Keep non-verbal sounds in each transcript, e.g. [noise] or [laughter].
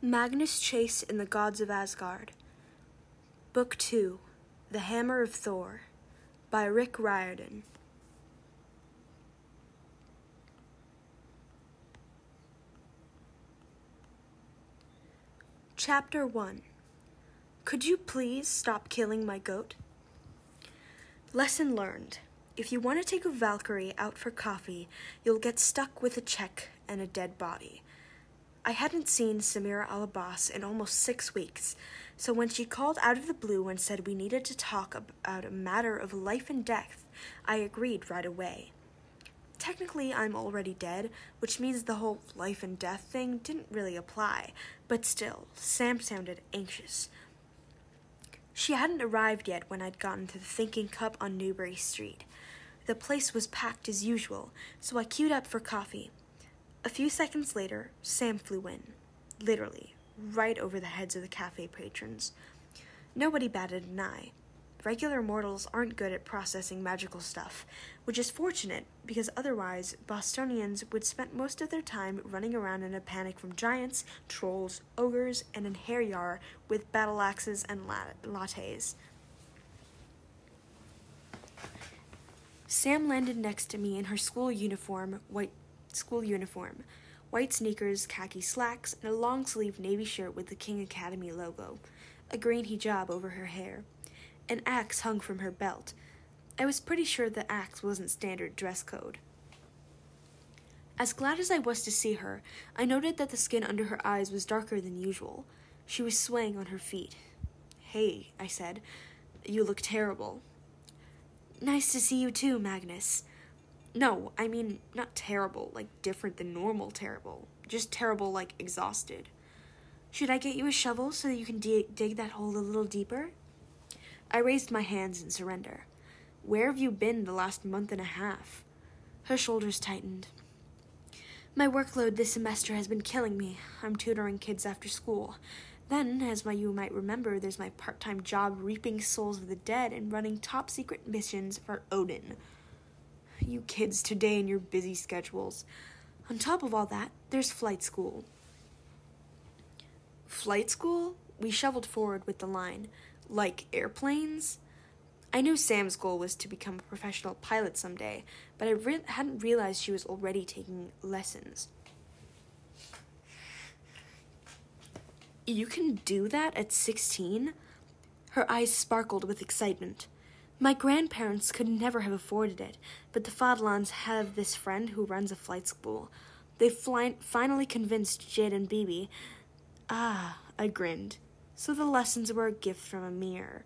Magnus Chase and the Gods of Asgard. Book 2 The Hammer of Thor by Rick Riordan. Chapter 1 Could you please stop killing my goat? Lesson learned. If you want to take a Valkyrie out for coffee, you'll get stuck with a check and a dead body. I hadn't seen Samira Al-Abbas in almost six weeks, so when she called out of the blue and said we needed to talk about a matter of life and death, I agreed right away. Technically, I'm already dead, which means the whole life and death thing didn't really apply, but still, Sam sounded anxious. She hadn't arrived yet when I'd gotten to the Thinking Cup on Newbury Street. The place was packed as usual, so I queued up for coffee. A few seconds later, Sam flew in. Literally, right over the heads of the cafe patrons. Nobody batted an eye. Regular mortals aren't good at processing magical stuff, which is fortunate because otherwise Bostonians would spend most of their time running around in a panic from giants, trolls, ogres, and an Harryar with battle axes and lattes. Sam landed next to me in her school uniform, white school uniform, white sneakers, khaki slacks, and a long sleeved navy shirt with the King Academy logo, a green hijab over her hair. An axe hung from her belt. I was pretty sure the axe wasn't standard dress code. As glad as I was to see her, I noted that the skin under her eyes was darker than usual. She was swaying on her feet. Hey, I said, you look terrible. Nice to see you too, Magnus. No, I mean, not terrible, like different than normal terrible. Just terrible, like exhausted. Should I get you a shovel so that you can dig, dig that hole a little deeper? I raised my hands in surrender. Where have you been the last month and a half? Her shoulders tightened. My workload this semester has been killing me. I'm tutoring kids after school. Then, as my, you might remember, there's my part time job reaping souls of the dead and running top secret missions for Odin you kids today and your busy schedules. On top of all that, there's flight school. Flight school? We shoveled forward with the line. Like airplanes? I knew Sam's goal was to become a professional pilot someday, but I re- hadn't realized she was already taking lessons. You can do that at 16? Her eyes sparkled with excitement. My grandparents could never have afforded it, but the Fadlans have this friend who runs a flight school. They fly- finally convinced Jaddah and Bibi. Ah, I grinned. So the lessons were a gift from Amir.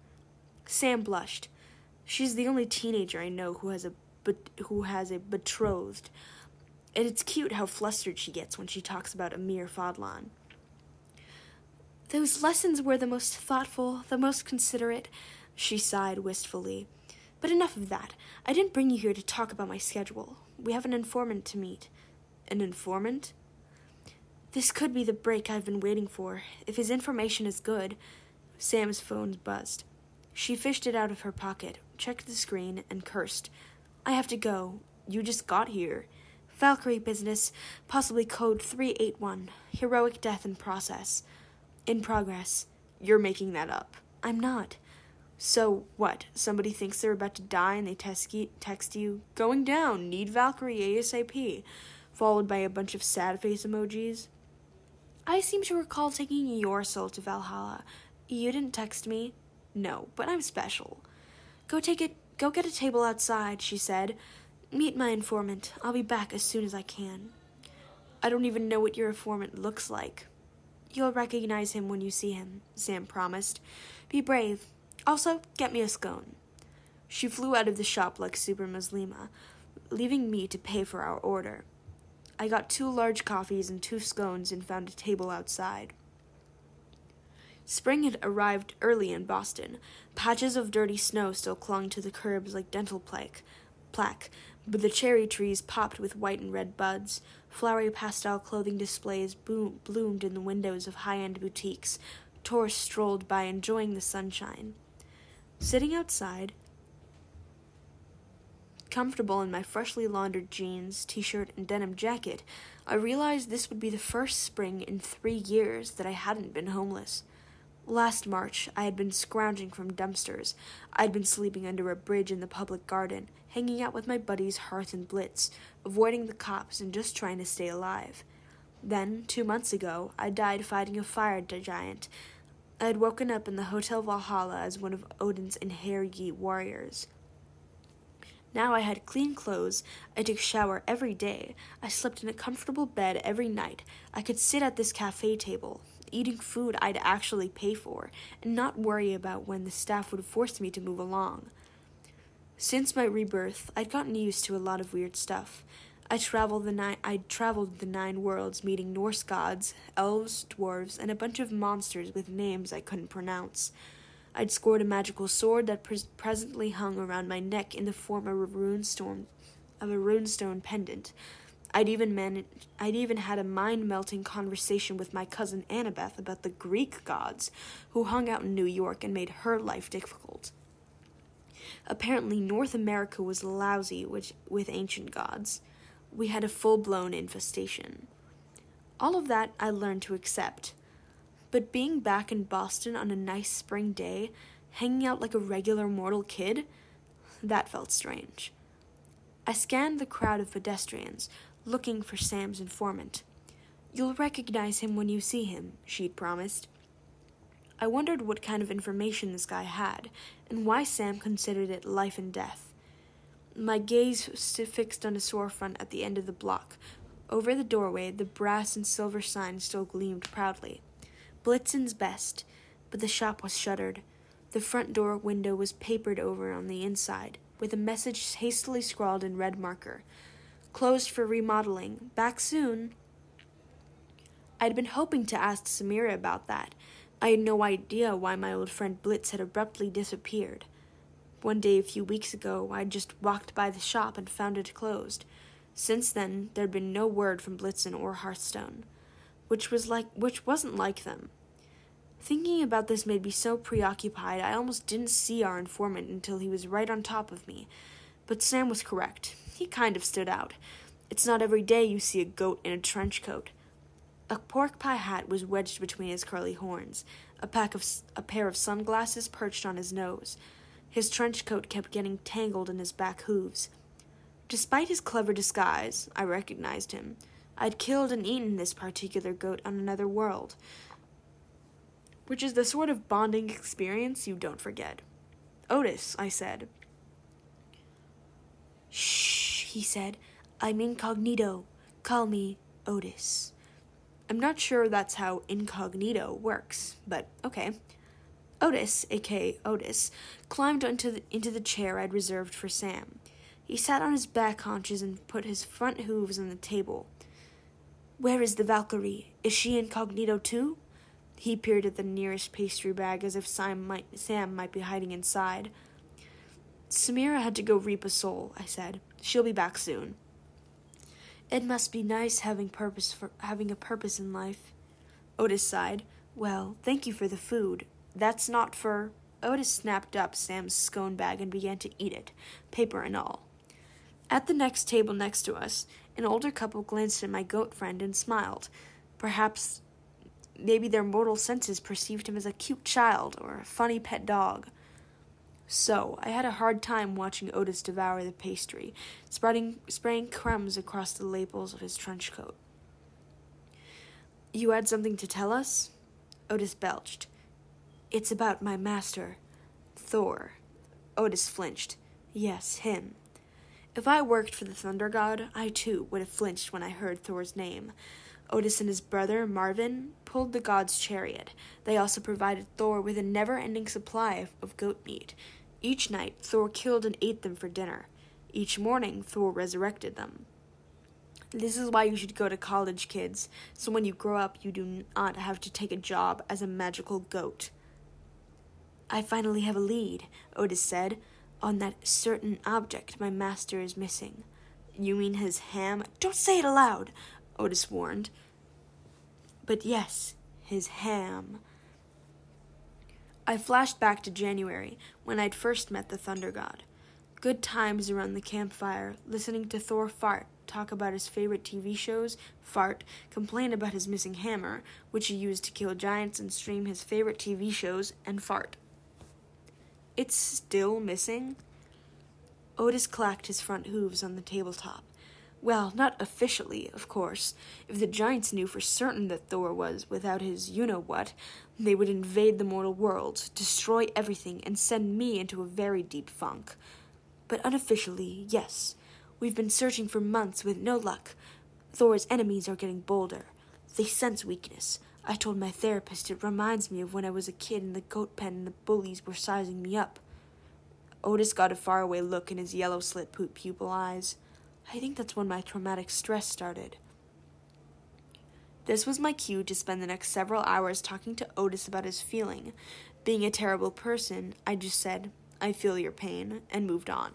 Sam blushed. She's the only teenager I know who has a but who has a betrothed. And it's cute how flustered she gets when she talks about Amir Fadlan. Those lessons were the most thoughtful, the most considerate, she sighed wistfully. But enough of that. I didn't bring you here to talk about my schedule. We have an informant to meet. An informant? This could be the break I've been waiting for. If his information is good. Sam's phone buzzed. She fished it out of her pocket, checked the screen, and cursed. I have to go. You just got here. Valkyrie business, possibly code 381. Heroic death in process. In progress. You're making that up. I'm not. So what? Somebody thinks they're about to die and they text you, going down, need Valkyrie ASAP, followed by a bunch of sad face emojis. I seem to recall taking your soul to Valhalla. You didn't text me. No, but I'm special. Go take it. Go get a table outside, she said. Meet my informant. I'll be back as soon as I can. I don't even know what your informant looks like. You'll recognize him when you see him, Sam promised. Be brave. Also, get me a scone. She flew out of the shop like Super Muslima, leaving me to pay for our order. I got two large coffees and two scones and found a table outside. Spring had arrived early in Boston. Patches of dirty snow still clung to the curbs like dental plaque, plaque, but the cherry trees popped with white and red buds. Flowery pastel clothing displays boom- bloomed in the windows of high end boutiques. Tourists strolled by enjoying the sunshine. Sitting outside, comfortable in my freshly laundered jeans, t shirt, and denim jacket, I realized this would be the first spring in three years that I hadn't been homeless. Last March, I had been scrounging from dumpsters. I had been sleeping under a bridge in the public garden, hanging out with my buddies Hearth and Blitz, avoiding the cops and just trying to stay alive. Then, two months ago, I died fighting a fire giant. I had woken up in the Hotel Valhalla as one of Odin's Einherji warriors. Now I had clean clothes. I took shower every day. I slept in a comfortable bed every night. I could sit at this cafe table, eating food I'd actually pay for, and not worry about when the staff would force me to move along. Since my rebirth, I'd gotten used to a lot of weird stuff. I traveled the nine I'd traveled the nine worlds meeting Norse gods, elves, dwarves, and a bunch of monsters with names I couldn't pronounce. I'd scored a magical sword that pres- presently hung around my neck in the form of a runestone, of a runestone pendant. I'd even managed, I'd even had a mind-melting conversation with my cousin Annabeth about the Greek gods, who hung out in New York and made her life difficult. Apparently, North America was lousy which, with ancient gods. We had a full-blown infestation. All of that I learned to accept. But being back in Boston on a nice spring day, hanging out like a regular mortal kid, that felt strange. I scanned the crowd of pedestrians, looking for Sam's informant. You'll recognize him when you see him, she'd promised. I wondered what kind of information this guy had, and why Sam considered it life and death. My gaze fixed on a storefront at the end of the block. Over the doorway, the brass and silver sign still gleamed proudly. Blitzen's best, but the shop was shuttered. The front door window was papered over on the inside, with a message hastily scrawled in red marker Closed for remodeling. Back soon. I'd been hoping to ask Samira about that. I had no idea why my old friend Blitz had abruptly disappeared. One day a few weeks ago, I'd just walked by the shop and found it closed. Since then, there'd been no word from Blitzen or Hearthstone which was like which wasn't like them. Thinking about this made me so preoccupied I almost didn't see our informant until he was right on top of me. But Sam was correct. He kind of stood out. It's not every day you see a goat in a trench coat. A pork pie hat was wedged between his curly horns. A pack of a pair of sunglasses perched on his nose. His trench coat kept getting tangled in his back hooves. Despite his clever disguise, I recognized him. I'd killed and eaten this particular goat on another world, which is the sort of bonding experience you don't forget. Otis, I said. Shh, he said. I'm incognito. Call me Otis. I'm not sure that's how incognito works, but okay. Otis, aka Otis, climbed into the, into the chair I'd reserved for Sam. He sat on his back haunches and put his front hooves on the table. Where is the Valkyrie? Is she incognito too? He peered at the nearest pastry bag as if Sam might, Sam might be hiding inside. Samira had to go reap a soul, I said. She'll be back soon. It must be nice having purpose for having a purpose in life. Otis sighed. Well, thank you for the food. That's not for Otis snapped up Sam's scone bag and began to eat it, paper and all. At the next table next to us, an older couple glanced at my goat friend and smiled. Perhaps maybe their mortal senses perceived him as a cute child or a funny pet dog. So, I had a hard time watching Otis devour the pastry, spreading, spraying crumbs across the lapels of his trench coat. You had something to tell us? Otis belched. It's about my master, Thor. Otis flinched. Yes, him. If I worked for the Thunder God, I too would have flinched when I heard Thor's name. Otis and his brother, Marvin, pulled the god's chariot. They also provided Thor with a never ending supply of, goat meat. Each night, Thor killed and ate them for dinner. Each morning, Thor resurrected them. This is why you should go to college, kids, so when you grow up, you do not have to take a job as a magical goat. I finally have a lead, Otis said on that certain object my master is missing. You mean his ham? Don't say it aloud, Otis warned. But yes, his ham. I flashed back to January, when I'd first met the Thunder God. Good times around the campfire, listening to Thor fart, talk about his favorite TV shows, fart, complain about his missing hammer, which he used to kill giants, and stream his favorite TV shows, and fart. It's still missing? Otis clacked his front hooves on the tabletop. Well, not officially, of course. If the giants knew for certain that Thor was without his you know what, they would invade the mortal world, destroy everything, and send me into a very deep funk. But unofficially, yes. We've been searching for months with no luck. Thor's enemies are getting bolder. They sense weakness. I told my therapist it reminds me of when I was a kid in the goat pen and the bullies were sizing me up. Otis got a faraway look in his yellow slit pupil eyes. I think that's when my traumatic stress started. This was my cue to spend the next several hours talking to Otis about his feeling. Being a terrible person, I just said, I feel your pain, and moved on.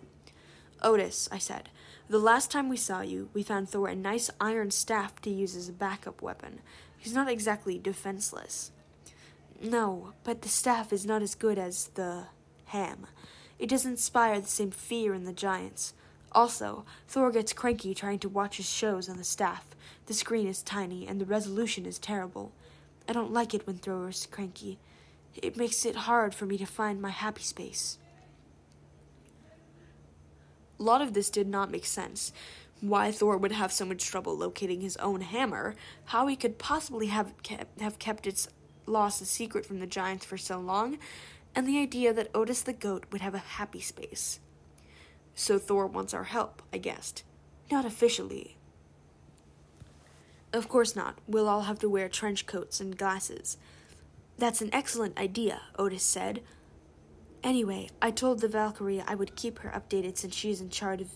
Otis, I said, the last time we saw you, we found Thor a nice iron staff to use as a backup weapon. He's not exactly defenseless. No, but the staff is not as good as the ham. It doesn't inspire the same fear in the giants. Also, Thor gets cranky trying to watch his shows on the staff. The screen is tiny and the resolution is terrible. I don't like it when Thor is cranky. It makes it hard for me to find my happy space. A lot of this did not make sense. Why Thor would have so much trouble locating his own hammer, how he could possibly have kept, have kept its loss a secret from the giants for so long, and the idea that Otis the goat would have a happy space. So Thor wants our help, I guessed. Not officially. Of course not. We'll all have to wear trench coats and glasses. That's an excellent idea, Otis said. Anyway, I told the Valkyrie I would keep her updated since she's in charge of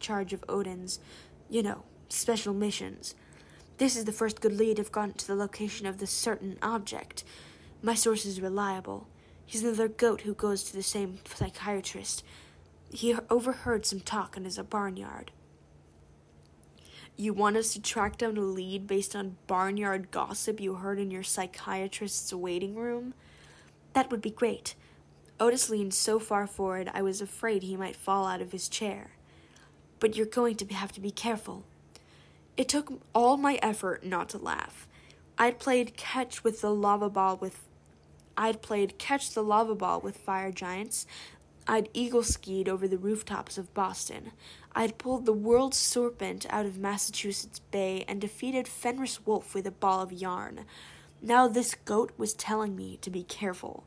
charge of Odin's, you know, special missions. This is the first good lead I've gotten to the location of the certain object. My source is reliable. He's another goat who goes to the same psychiatrist, he overheard some talk in his uh, barnyard. You want us to track down a lead based on barnyard gossip you heard in your psychiatrist's waiting room? That would be great. Otis leaned so far forward I was afraid he might fall out of his chair. But you're going to have to be careful. It took all my effort not to laugh. I'd played catch with the lava ball with I'd played catch the lava ball with fire giants, I'd eagle skied over the rooftops of Boston. I'd pulled the world serpent out of Massachusetts Bay and defeated Fenris Wolf with a ball of yarn. Now this goat was telling me to be careful.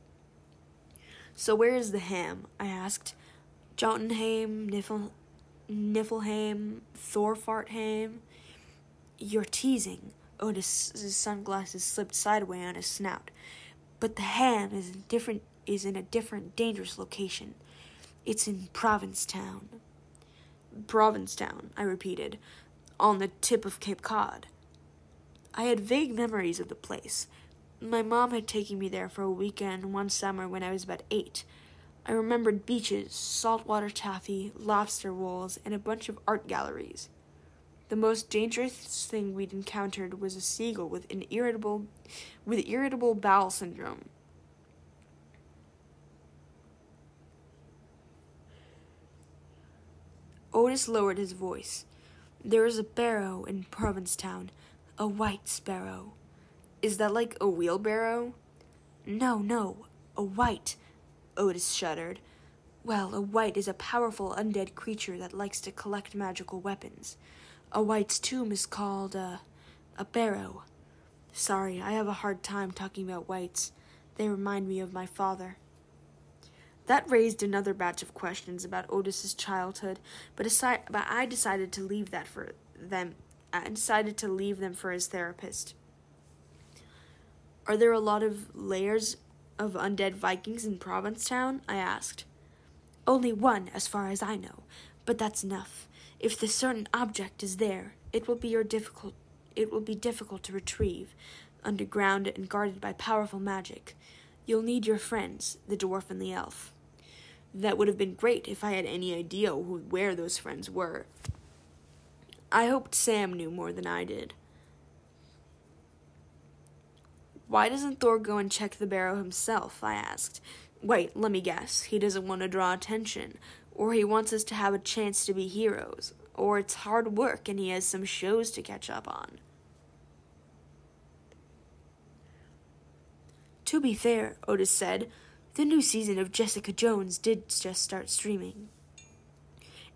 So where is the ham? I asked. Jotunheim, Niffle, Niflheim, Thorfartheim? You're teasing. Otis's sunglasses slipped sideways on his snout. But the ham is in different is in a different dangerous location. It's in Provincetown. Provincetown, I repeated, on the tip of Cape Cod. I had vague memories of the place. My mom had taken me there for a weekend one summer when I was about eight. I remembered beaches, saltwater taffy, lobster rolls, and a bunch of art galleries. The most dangerous thing we'd encountered was a seagull with an irritable with irritable bowel syndrome. Otis lowered his voice. There is a barrow in Provincetown, a wight's barrow. Is that like a wheelbarrow? No, no, a white. Otis shuddered. Well, a wight is a powerful undead creature that likes to collect magical weapons. A wight's tomb is called a, a barrow. Sorry, I have a hard time talking about wights. They remind me of my father. That raised another batch of questions about Otis's childhood, but, aside, but I decided to leave that for them. I decided to leave them for his therapist. Are there a lot of layers of undead Vikings in Provincetown? I asked. Only one, as far as I know, but that's enough. If the certain object is there, it will be your difficult it will be difficult to retrieve, underground and guarded by powerful magic. You'll need your friends, the dwarf and the elf. That would have been great if I had any idea who, where those friends were. I hoped Sam knew more than I did. Why doesn't Thor go and check the barrow himself? I asked. Wait, let me guess. He doesn't want to draw attention. or he wants us to have a chance to be heroes, or it's hard work and he has some shows to catch up on. To be fair, Otis said, the new season of Jessica Jones did just start streaming.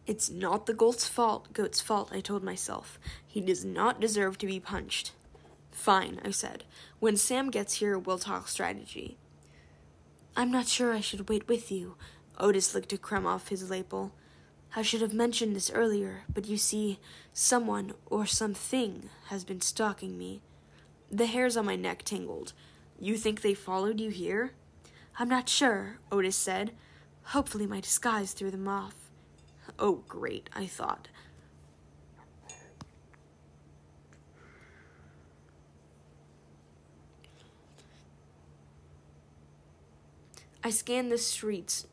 It's not the goat's fault, goat's fault, I told myself. He does not deserve to be punched. Fine, I said. When Sam gets here, we'll talk strategy. I'm not sure I should wait with you. Otis licked a crumb off his lapel. I should have mentioned this earlier, but you see, someone or something has been stalking me. The hairs on my neck tingled. You think they followed you here? I'm not sure, Otis said. Hopefully, my disguise threw them off. Oh, great, I thought. I scanned the streets.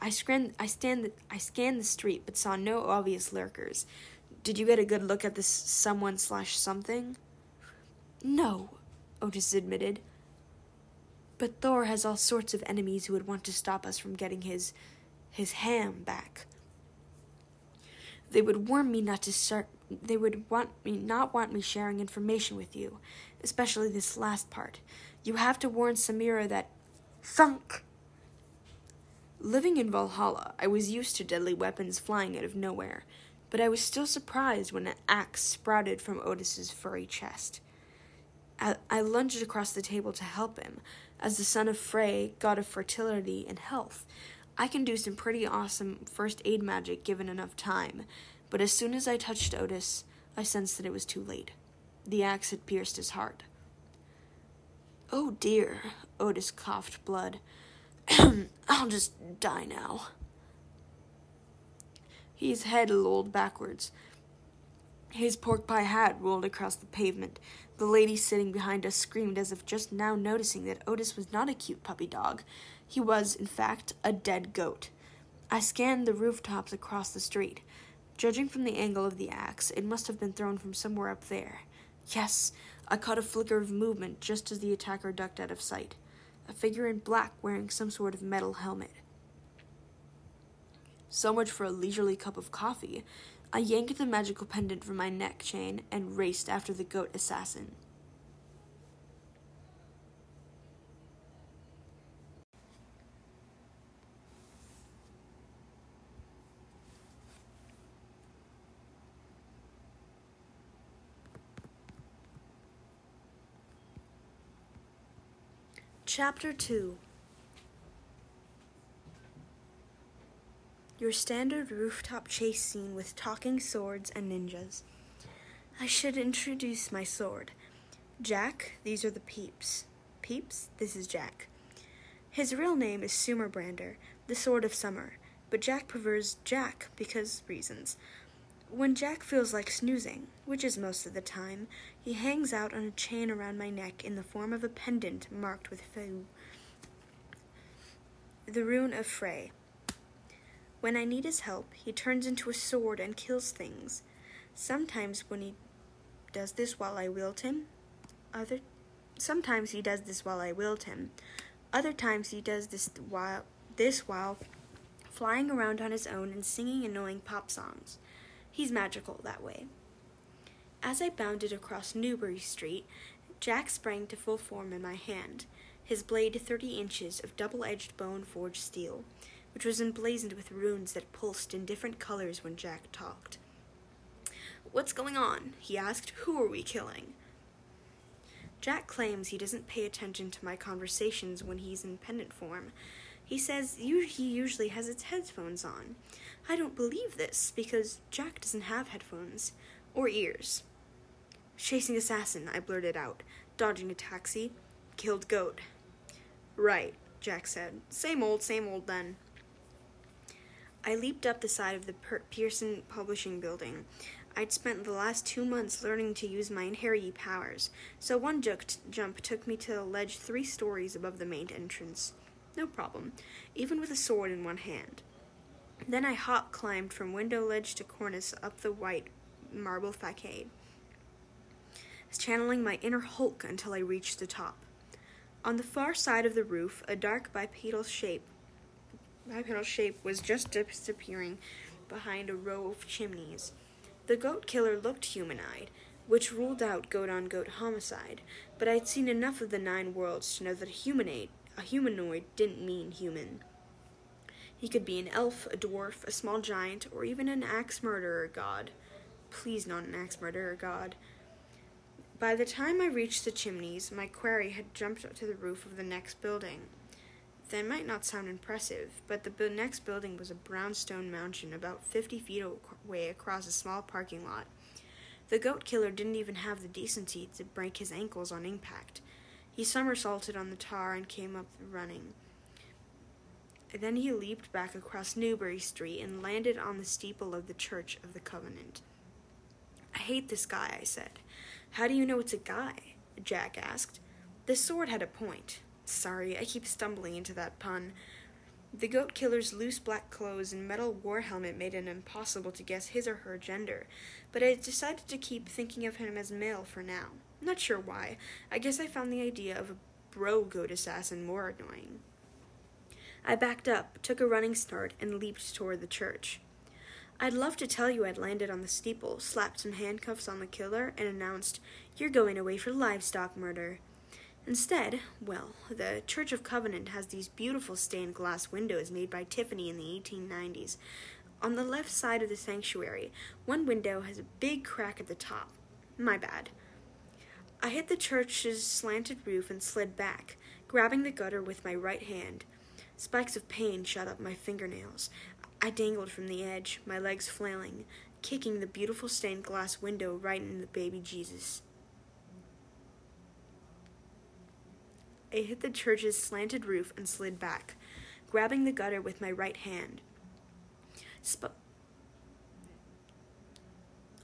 I scanned. I stand. I scanned the street, but saw no obvious lurkers. Did you get a good look at this someone slash something? No, Otis admitted. But Thor has all sorts of enemies who would want to stop us from getting his his ham back. They would warn me not to start they would want me not want me sharing information with you, especially this last part. You have to warn Samira that thunk. Living in Valhalla, I was used to deadly weapons flying out of nowhere, but I was still surprised when an axe sprouted from Otis's furry chest. I, I lunged across the table to help him, as the son of Frey, god of fertility and health, I can do some pretty awesome first aid magic given enough time, but as soon as I touched Otis, I sensed that it was too late. The axe had pierced his heart. Oh dear, Otis coughed blood. [clears throat] I'll just die now. His head lolled backwards. His pork pie hat rolled across the pavement. The lady sitting behind us screamed as if just now noticing that Otis was not a cute puppy dog. He was, in fact, a dead goat. I scanned the rooftops across the street. Judging from the angle of the axe, it must have been thrown from somewhere up there. Yes, I caught a flicker of movement just as the attacker ducked out of sight. A figure in black wearing some sort of metal helmet. So much for a leisurely cup of coffee. I yanked the magical pendant from my neck chain and raced after the goat assassin. Chapter 2 Your standard rooftop chase scene with talking swords and ninjas. I should introduce my sword. Jack, these are the peeps. Peeps, this is Jack. His real name is Sumarbrander, the Sword of Summer, but Jack prefers Jack because reasons. When Jack feels like snoozing, which is most of the time, he hangs out on a chain around my neck in the form of a pendant marked with fehu. The Rune of Frey. When I need his help, he turns into a sword and kills things. Sometimes when he does this while I wield him, other sometimes he does this while I wield him. Other times he does this while this while flying around on his own and singing annoying pop songs. He's magical that way. As I bounded across Newbury Street, Jack sprang to full form in my hand, his blade thirty inches of double edged bone forged steel which was emblazoned with runes that pulsed in different colors when Jack talked. What's going on? he asked. Who are we killing? Jack claims he doesn't pay attention to my conversations when he's in pendant form. He says he usually has his headphones on. I don't believe this because Jack doesn't have headphones or ears. Chasing assassin, I blurted out, dodging a taxi. Killed goat. Right, Jack said. Same old, same old then. I leaped up the side of the Pearson Publishing building. I'd spent the last two months learning to use my inherited powers, so one jump took me to a ledge three stories above the main entrance. No problem, even with a sword in one hand. Then I hop climbed from window ledge to cornice up the white marble facade, channeling my inner Hulk until I reached the top. On the far side of the roof, a dark bipedal shape bipedal shape was just disappearing behind a row of chimneys. The goat killer looked human eyed, which ruled out goat on goat homicide, but I'd seen enough of the nine worlds to know that a humanoid, a humanoid didn't mean human. He could be an elf, a dwarf, a small giant, or even an axe murderer god. Please, not an axe murderer god. By the time I reached the chimneys, my quarry had jumped up to the roof of the next building. That might not sound impressive, but the next building was a brownstone mansion about 50 feet away across a small parking lot. The goat killer didn't even have the decency to break his ankles on impact. He somersaulted on the tar and came up running. Then he leaped back across Newbury Street and landed on the steeple of the Church of the Covenant. I hate this guy, I said. How do you know it's a guy? Jack asked. The sword had a point. Sorry, I keep stumbling into that pun. The goat killer's loose black clothes and metal war helmet made it impossible to guess his or her gender, but I decided to keep thinking of him as male for now. Not sure why. I guess I found the idea of a bro goat assassin more annoying. I backed up, took a running start, and leaped toward the church. I'd love to tell you I'd landed on the steeple, slapped some handcuffs on the killer, and announced, You're going away for livestock murder. Instead, well, the Church of Covenant has these beautiful stained glass windows made by Tiffany in the 1890s. On the left side of the sanctuary, one window has a big crack at the top. My bad. I hit the church's slanted roof and slid back, grabbing the gutter with my right hand. Spikes of pain shot up my fingernails. I dangled from the edge, my legs flailing, kicking the beautiful stained glass window right into the baby Jesus. I hit the church's slanted roof and slid back, grabbing the gutter with my right hand. Sp-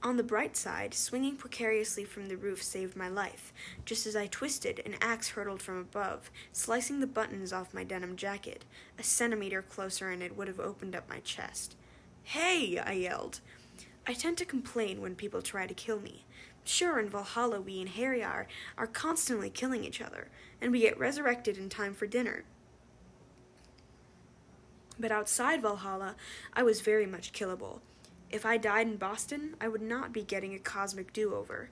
on the bright side, swinging precariously from the roof saved my life. Just as I twisted, an axe hurtled from above, slicing the buttons off my denim jacket. A centimeter closer, and it would have opened up my chest. Hey! I yelled. I tend to complain when people try to kill me. Sure, in Valhalla, we einherjar, are constantly killing each other, and we get resurrected in time for dinner. But outside Valhalla, I was very much killable. If I died in Boston, I would not be getting a cosmic do over.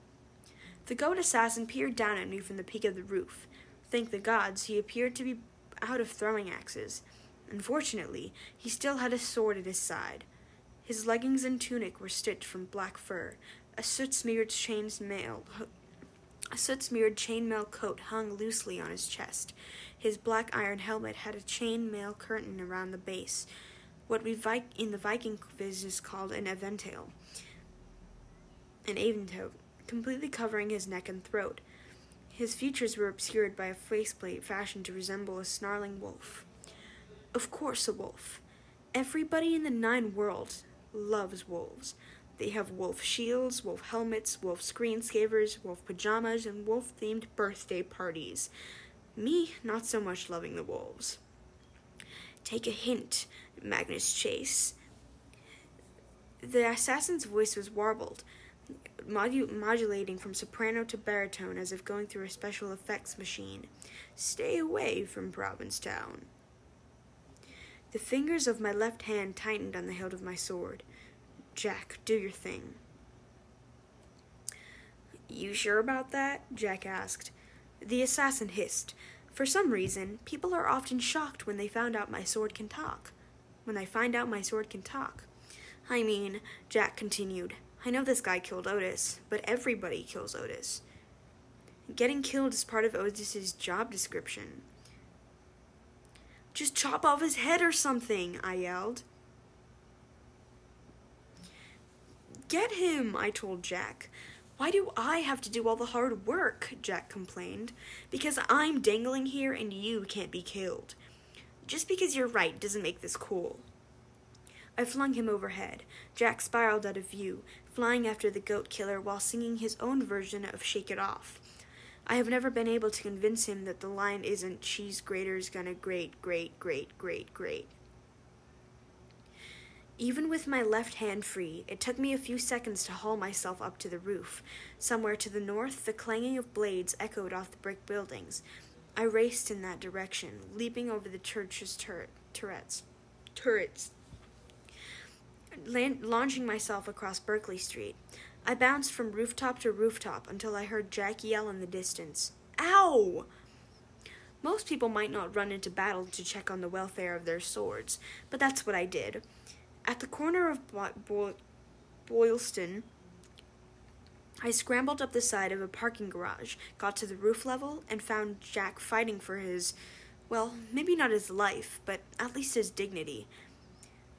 The goat assassin peered down at me from the peak of the roof. Thank the gods, he appeared to be out of throwing axes. Unfortunately, he still had a sword at his side. His leggings and tunic were stitched from black fur. A soot-smeared chainmail, a soot-smeared chainmail coat hung loosely on his chest. His black iron helmet had a chainmail curtain around the base, what we in the Viking business called an aventail, an aventail, completely covering his neck and throat. His features were obscured by a faceplate fashioned to resemble a snarling wolf. Of course, a wolf. Everybody in the nine worlds loves wolves. They have wolf shields, wolf helmets, wolf screensavers, wolf pajamas, and wolf themed birthday parties. Me, not so much loving the wolves. Take a hint, Magnus Chase. The assassin's voice was warbled, modu- modulating from soprano to baritone as if going through a special effects machine. Stay away from Provincetown. The fingers of my left hand tightened on the hilt of my sword. Jack, do your thing. You sure about that? Jack asked. The assassin hissed. For some reason, people are often shocked when they found out my sword can talk when I find out my sword can talk. I mean, Jack continued, I know this guy killed Otis, but everybody kills Otis. Getting killed is part of Otis's job description. Just chop off his head or something, I yelled. Get him, I told Jack. Why do I have to do all the hard work? Jack complained. Because I'm dangling here and you can't be killed. Just because you're right doesn't make this cool. I flung him overhead. Jack spiraled out of view, flying after the goat killer while singing his own version of Shake It Off. I have never been able to convince him that the line isn't cheese grater's gonna grate, grate, grate, grate, grate. Even with my left hand free, it took me a few seconds to haul myself up to the roof. Somewhere to the north, the clanging of blades echoed off the brick buildings. I raced in that direction, leaping over the church's turret, turrets. turrets. Land- launching myself across Berkeley Street, I bounced from rooftop to rooftop until I heard Jack yell in the distance, Ow! Most people might not run into battle to check on the welfare of their swords, but that's what I did. At the corner of Bo- Bo- Boylston, I scrambled up the side of a parking garage, got to the roof level, and found Jack fighting for his, well, maybe not his life, but at least his dignity.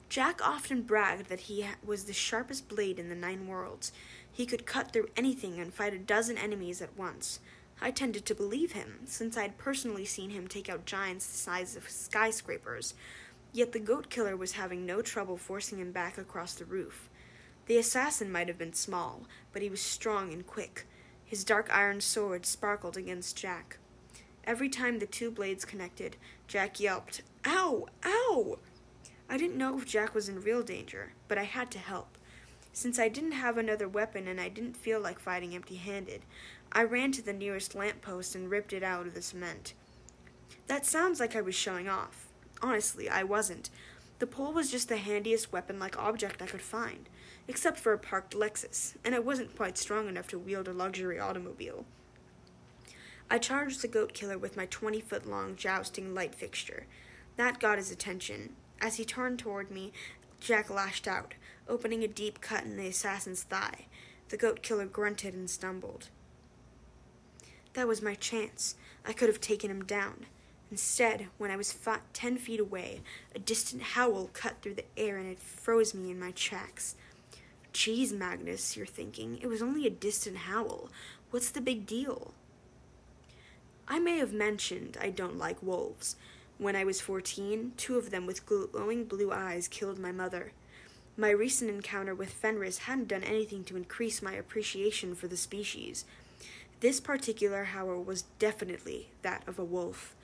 Jack often bragged that he was the sharpest blade in the nine worlds. He could cut through anything and fight a dozen enemies at once. I tended to believe him, since I had personally seen him take out giants the size of skyscrapers. Yet the goat killer was having no trouble forcing him back across the roof. The assassin might have been small, but he was strong and quick. His dark iron sword sparkled against Jack. Every time the two blades connected, Jack yelped, Ow! Ow! I didn't know if Jack was in real danger, but I had to help. Since I didn't have another weapon and I didn't feel like fighting empty handed, I ran to the nearest lamp post and ripped it out of the cement. That sounds like I was showing off. Honestly, I wasn't. The pole was just the handiest weapon like object I could find, except for a parked Lexus, and I wasn't quite strong enough to wield a luxury automobile. I charged the goat killer with my 20 foot long jousting light fixture. That got his attention. As he turned toward me, Jack lashed out, opening a deep cut in the assassin's thigh. The goat killer grunted and stumbled. That was my chance. I could have taken him down. Instead, when I was ten feet away, a distant howl cut through the air and it froze me in my tracks. Geez, Magnus, you're thinking, it was only a distant howl. What's the big deal? I may have mentioned I don't like wolves. When I was fourteen, two of them with glowing blue eyes killed my mother. My recent encounter with Fenris hadn't done anything to increase my appreciation for the species. This particular howl was definitely that of a wolf.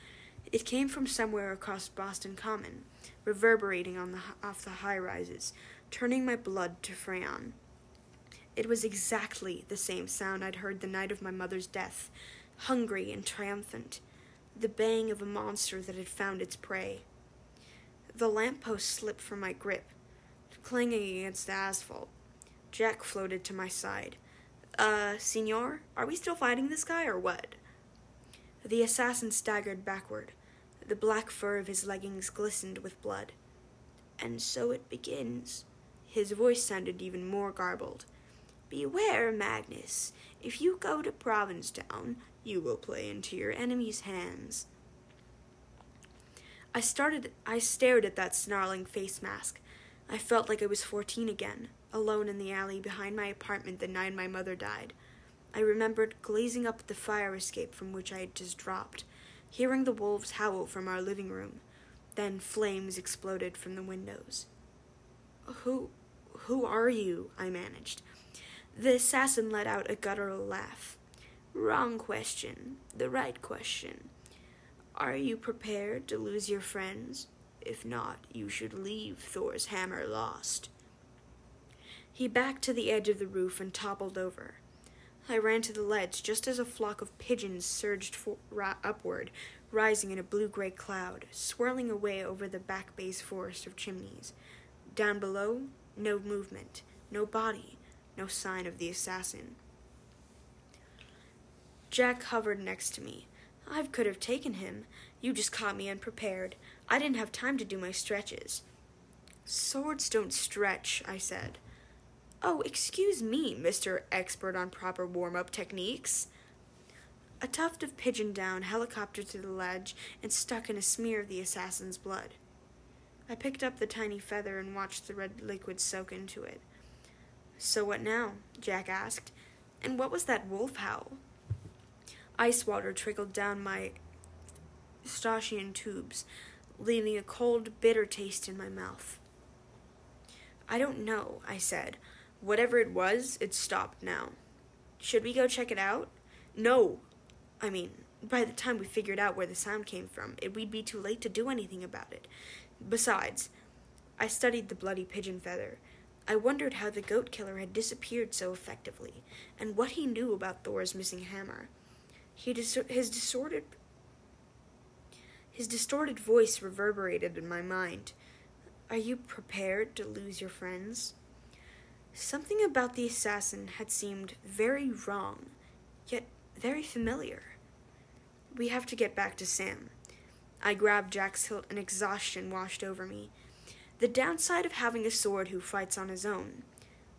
It came from somewhere across Boston Common, reverberating on the, off the high rises, turning my blood to Freon. It was exactly the same sound I'd heard the night of my mother's death, hungry and triumphant, the baying of a monster that had found its prey. The lamppost slipped from my grip, clanging against the asphalt. Jack floated to my side. Uh, senor, are we still fighting this guy or what? The assassin staggered backward. The black fur of his leggings glistened with blood. And so it begins. His voice sounded even more garbled. Beware, Magnus. If you go to Provincetown, you will play into your enemy's hands. I started I stared at that snarling face mask. I felt like I was fourteen again alone in the alley behind my apartment the night my mother died. I remembered glazing up at the fire escape from which I had just dropped, hearing the wolves howl from our living room. Then flames exploded from the windows. Who who are you? I managed. The assassin let out a guttural laugh. Wrong question. The right question. Are you prepared to lose your friends? If not, you should leave Thor's hammer lost. He backed to the edge of the roof and toppled over. I ran to the ledge just as a flock of pigeons surged for, ra- upward, rising in a blue gray cloud, swirling away over the back base forest of chimneys. Down below, no movement, no body, no sign of the assassin. Jack hovered next to me. I could have taken him. You just caught me unprepared. I didn't have time to do my stretches. Swords don't stretch, I said. Oh, excuse me, Mr. Expert on Proper Warm Up Techniques. A tuft of pigeon down helicoptered to the ledge and stuck in a smear of the assassin's blood. I picked up the tiny feather and watched the red liquid soak into it. So what now? Jack asked. And what was that wolf howl? Ice water trickled down my Eustachian tubes, leaving a cold, bitter taste in my mouth. I don't know, I said. Whatever it was, it stopped now. Should we go check it out? No. I mean, by the time we figured out where the sound came from, it we'd be too late to do anything about it. Besides, I studied the bloody pigeon feather. I wondered how the goat killer had disappeared so effectively, and what he knew about Thor's missing hammer. Dis- his distorted his distorted voice reverberated in my mind. Are you prepared to lose your friends? Something about the assassin had seemed very wrong, yet very familiar. We have to get back to Sam. I grabbed Jack's hilt and exhaustion washed over me. The downside of having a sword who fights on his own.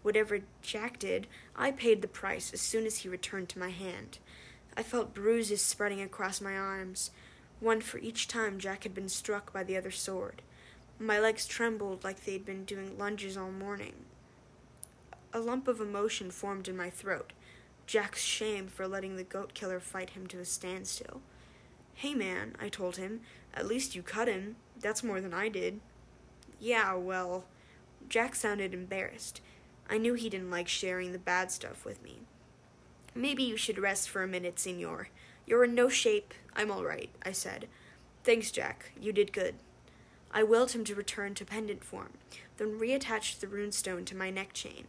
Whatever Jack did, I paid the price as soon as he returned to my hand. I felt bruises spreading across my arms, one for each time Jack had been struck by the other sword. My legs trembled like they'd been doing lunges all morning. A lump of emotion formed in my throat. Jack's shame for letting the goat killer fight him to a standstill. Hey man, I told him, at least you cut him. That's more than I did. Yeah, well. Jack sounded embarrassed. I knew he didn't like sharing the bad stuff with me. Maybe you should rest for a minute, senor. You're in no shape. I'm all right, I said. Thanks, Jack. You did good. I willed him to return to pendant form, then reattached the runestone to my neck chain.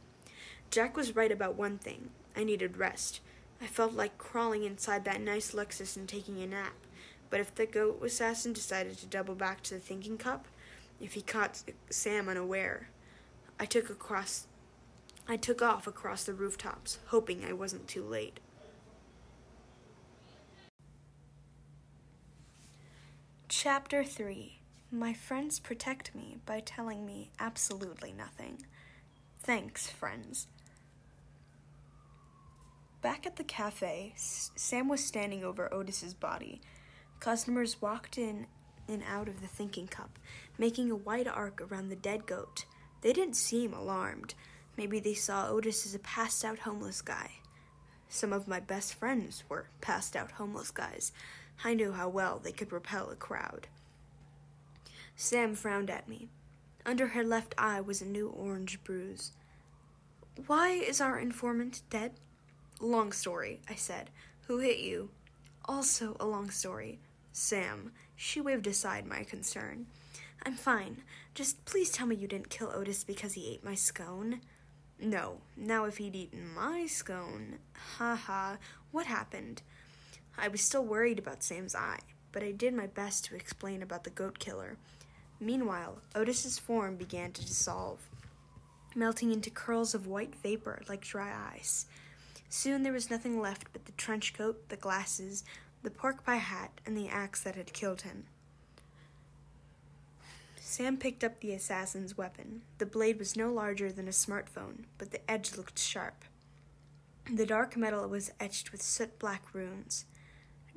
Jack was right about one thing. I needed rest. I felt like crawling inside that nice Lexus and taking a nap. But if the goat assassin decided to double back to the thinking cup, if he caught Sam unaware, I took across I took off across the rooftops, hoping I wasn't too late. Chapter 3 my friends protect me by telling me absolutely nothing. Thanks, friends. Back at the cafe, Sam was standing over Otis's body. Customers walked in and out of the thinking cup, making a wide arc around the dead goat. They didn't seem alarmed. Maybe they saw Otis as a passed out homeless guy. Some of my best friends were passed out homeless guys. I knew how well they could repel a crowd. Sam frowned at me. Under her left eye was a new orange bruise. Why is our informant dead? Long story, I said. Who hit you? Also a long story. Sam. She waved aside my concern. I'm fine. Just please tell me you didn't kill Otis because he ate my scone. No. Now if he'd eaten my scone. Ha ha. What happened? I was still worried about Sam's eye, but I did my best to explain about the goat killer. Meanwhile, Otis's form began to dissolve, melting into curls of white vapor like dry ice. Soon there was nothing left but the trench coat, the glasses, the pork pie hat, and the axe that had killed him. Sam picked up the assassin's weapon. The blade was no larger than a smartphone, but the edge looked sharp. The dark metal was etched with soot black runes.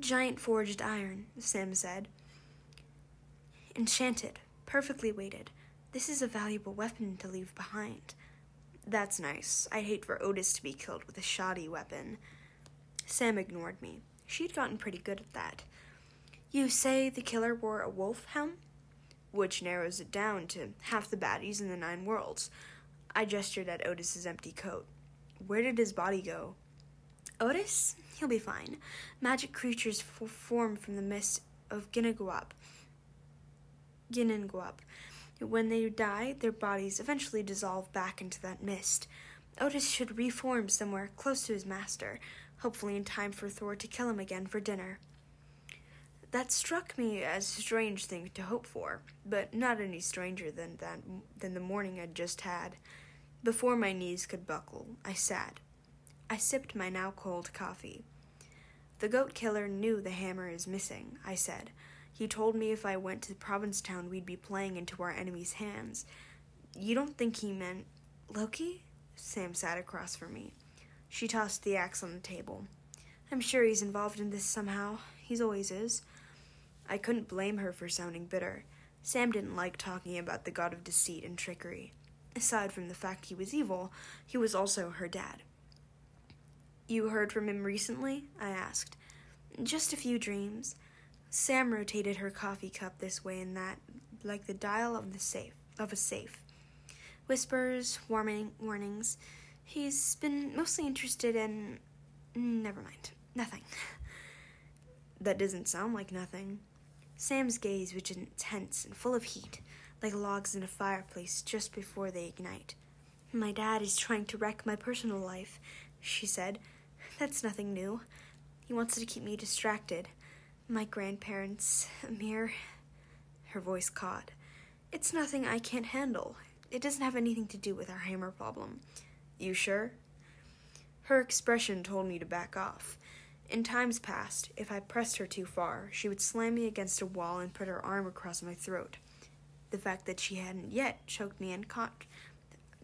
Giant forged iron, Sam said. Enchanted, perfectly weighted. This is a valuable weapon to leave behind. That's nice. I'd hate for Otis to be killed with a shoddy weapon. Sam ignored me. She'd gotten pretty good at that. You say the killer wore a wolf helm? Which narrows it down to half the baddies in the nine worlds. I gestured at Otis's empty coat. Where did his body go? Otis? He'll be fine. Magic creatures form from the mist of Ginniguap Ginnungagap. When they die, their bodies eventually dissolve back into that mist. Otis should reform somewhere close to his master, hopefully in time for Thor to kill him again for dinner. That struck me as a strange thing to hope for, but not any stranger than that than the morning I'd just had. Before my knees could buckle, I sat. I sipped my now cold coffee. The goat killer knew the hammer is missing, I said. He told me if I went to Provincetown, we'd be playing into our enemy's hands. You don't think he meant Loki? Sam sat across from me. She tossed the axe on the table. I'm sure he's involved in this somehow. He's always is. I couldn't blame her for sounding bitter. Sam didn't like talking about the god of deceit and trickery. Aside from the fact he was evil, he was also her dad. You heard from him recently? I asked. Just a few dreams. Sam rotated her coffee cup this way and that, like the dial of the safe of a safe. Whispers, warning warnings. He's been mostly interested in mm, never mind. Nothing. that doesn't sound like nothing. Sam's gaze was intense and full of heat, like logs in a fireplace just before they ignite. My dad is trying to wreck my personal life, she said. That's nothing new. He wants to keep me distracted. My grandparents, Amir. Her voice caught. It's nothing I can't handle. It doesn't have anything to do with our hammer problem. You sure? Her expression told me to back off. In times past, if I pressed her too far, she would slam me against a wall and put her arm across my throat. The fact that she hadn't yet choked me unconscious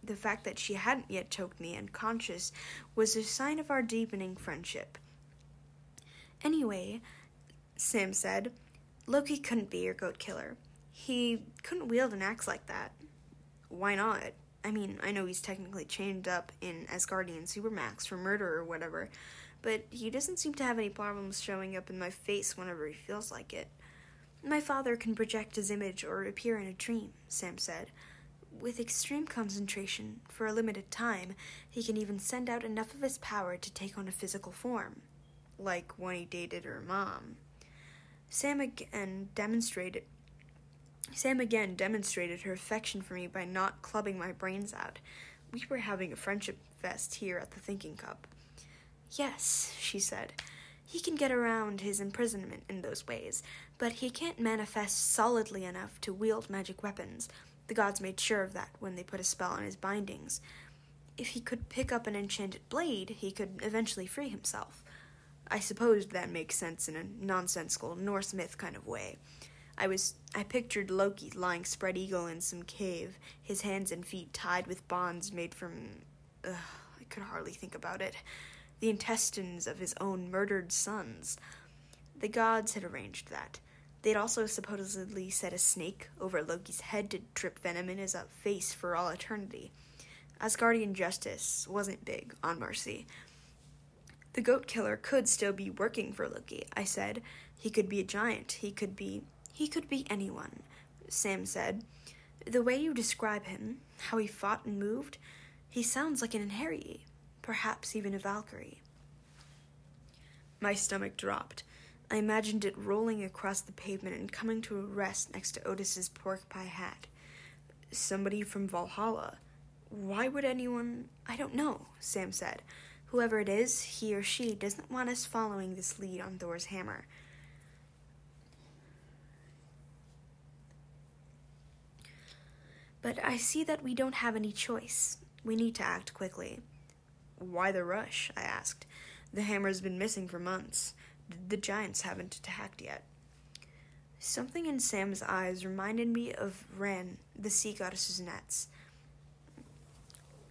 the fact that she hadn't yet choked me unconscious was a sign of our deepening friendship. Anyway, Sam said, Loki couldn't be your goat killer. He couldn't wield an axe like that. Why not? I mean, I know he's technically chained up in Asgardian Supermax for murder or whatever, but he doesn't seem to have any problems showing up in my face whenever he feels like it. My father can project his image or appear in a dream, Sam said. With extreme concentration, for a limited time, he can even send out enough of his power to take on a physical form. Like when he dated her mom. Sam again demonstrated Sam again demonstrated her affection for me by not clubbing my brains out. We were having a friendship fest here at the Thinking Cup. Yes, she said. He can get around his imprisonment in those ways, but he can't manifest solidly enough to wield magic weapons. The gods made sure of that when they put a spell on his bindings. If he could pick up an enchanted blade, he could eventually free himself. I suppose that makes sense in a nonsensical Norse myth kind of way. I was I pictured Loki lying spread eagle in some cave, his hands and feet tied with bonds made from ugh, I could hardly think about it. The intestines of his own murdered sons. The gods had arranged that. They'd also supposedly set a snake over Loki's head to drip venom in his uh, face for all eternity. Asgardian justice wasn't big on mercy. The goat killer could still be working for Loki, I said. He could be a giant. He could be. He could be anyone, Sam said. The way you describe him, how he fought and moved, he sounds like an Einherji, perhaps even a Valkyrie. My stomach dropped. I imagined it rolling across the pavement and coming to a rest next to Otis's pork pie hat. Somebody from Valhalla. Why would anyone? I don't know, Sam said. Whoever it is, he or she doesn't want us following this lead on Thor's hammer. But I see that we don't have any choice. We need to act quickly. Why the rush? I asked. The hammer's been missing for months. The giants haven't attacked yet. Something in Sam's eyes reminded me of Ran, the sea goddess's nets.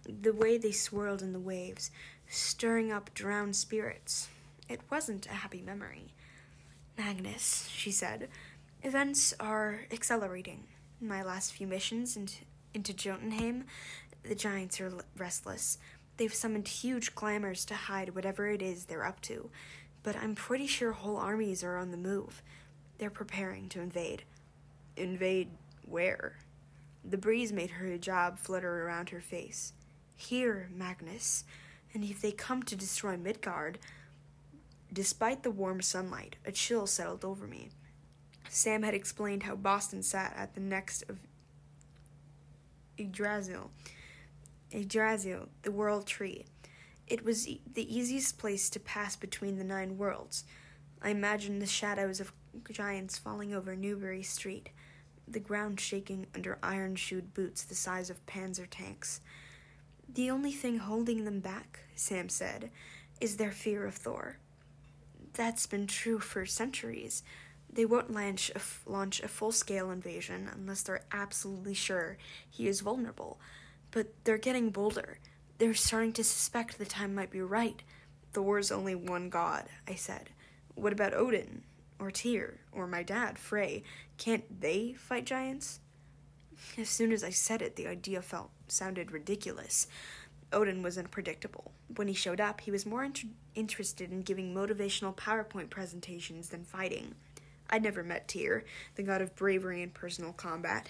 The way they swirled in the waves, stirring up drowned spirits. It wasn't a happy memory. Magnus, she said, events are accelerating. My last few missions into, into Jotunheim, the giants are restless. They've summoned huge glamours to hide whatever it is they're up to but I'm pretty sure whole armies are on the move. They're preparing to invade. Invade where? The breeze made her hijab flutter around her face. Here, Magnus. And if they come to destroy Midgard. Despite the warm sunlight, a chill settled over me. Sam had explained how Boston sat at the next of Yggdrasil, Yggdrasil, the world tree. It was e- the easiest place to pass between the nine worlds. I imagined the shadows of giants falling over Newbury Street, the ground shaking under iron shoed boots the size of panzer tanks. The only thing holding them back, Sam said, is their fear of Thor. That's been true for centuries. They won't launch a, launch a full scale invasion unless they're absolutely sure he is vulnerable. But they're getting bolder. They're starting to suspect the time might be right. Thor's only one god, I said. What about Odin? Or Tyr? Or my dad, Frey? Can't they fight giants? As soon as I said it, the idea felt sounded ridiculous. Odin was unpredictable. When he showed up, he was more inter- interested in giving motivational PowerPoint presentations than fighting. I'd never met Tyr, the god of bravery and personal combat.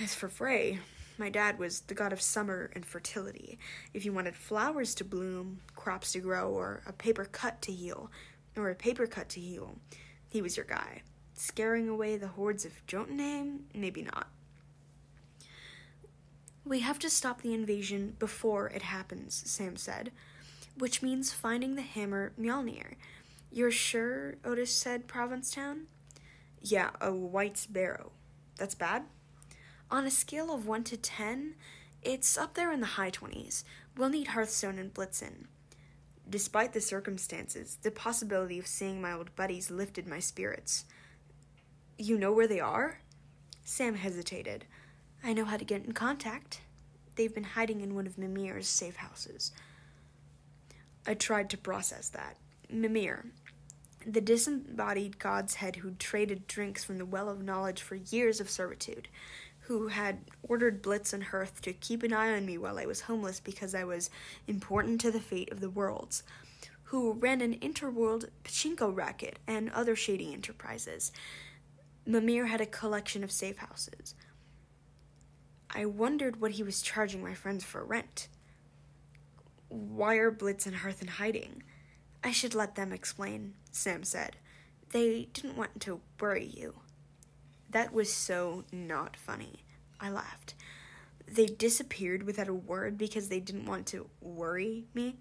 As for Frey, my dad was the god of summer and fertility. If you wanted flowers to bloom, crops to grow, or a paper cut to heal, or a paper cut to heal, he was your guy. Scaring away the hordes of Jotunheim? Maybe not. We have to stop the invasion before it happens, Sam said, which means finding the hammer Mjolnir. You're sure Otis said Provincetown? Yeah, a wight's barrow. That's bad? On a scale of 1 to 10, it's up there in the high 20s. We'll need Hearthstone and Blitzen. Despite the circumstances, the possibility of seeing my old buddies lifted my spirits. You know where they are? Sam hesitated. I know how to get in contact. They've been hiding in one of Mimir's safe houses. I tried to process that. Mimir, the disembodied god's head who traded drinks from the well of knowledge for years of servitude, who had ordered Blitz and Hearth to keep an eye on me while I was homeless because I was important to the fate of the worlds, who ran an interworld pachinko racket and other shady enterprises. Mimir had a collection of safe houses. I wondered what he was charging my friends for rent. Why are Blitz and Hearth in hiding? I should let them explain, Sam said. They didn't want to worry you. That was so not funny. I laughed. They disappeared without a word because they didn't want to worry me.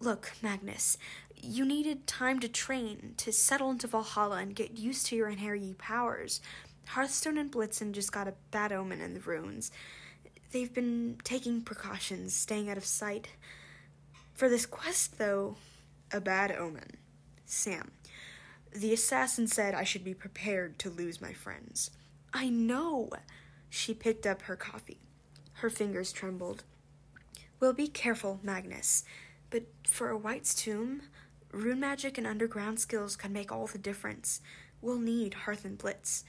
Look, Magnus, you needed time to train, to settle into Valhalla and get used to your inherited powers. Hearthstone and Blitzen just got a bad omen in the ruins. They've been taking precautions, staying out of sight. For this quest, though, a bad omen. Sam, the assassin said I should be prepared to lose my friends. I know. She picked up her coffee. Her fingers trembled. We'll be careful, Magnus. But for a wight's tomb, rune magic and underground skills can make all the difference. We'll need Hearth and Blitz.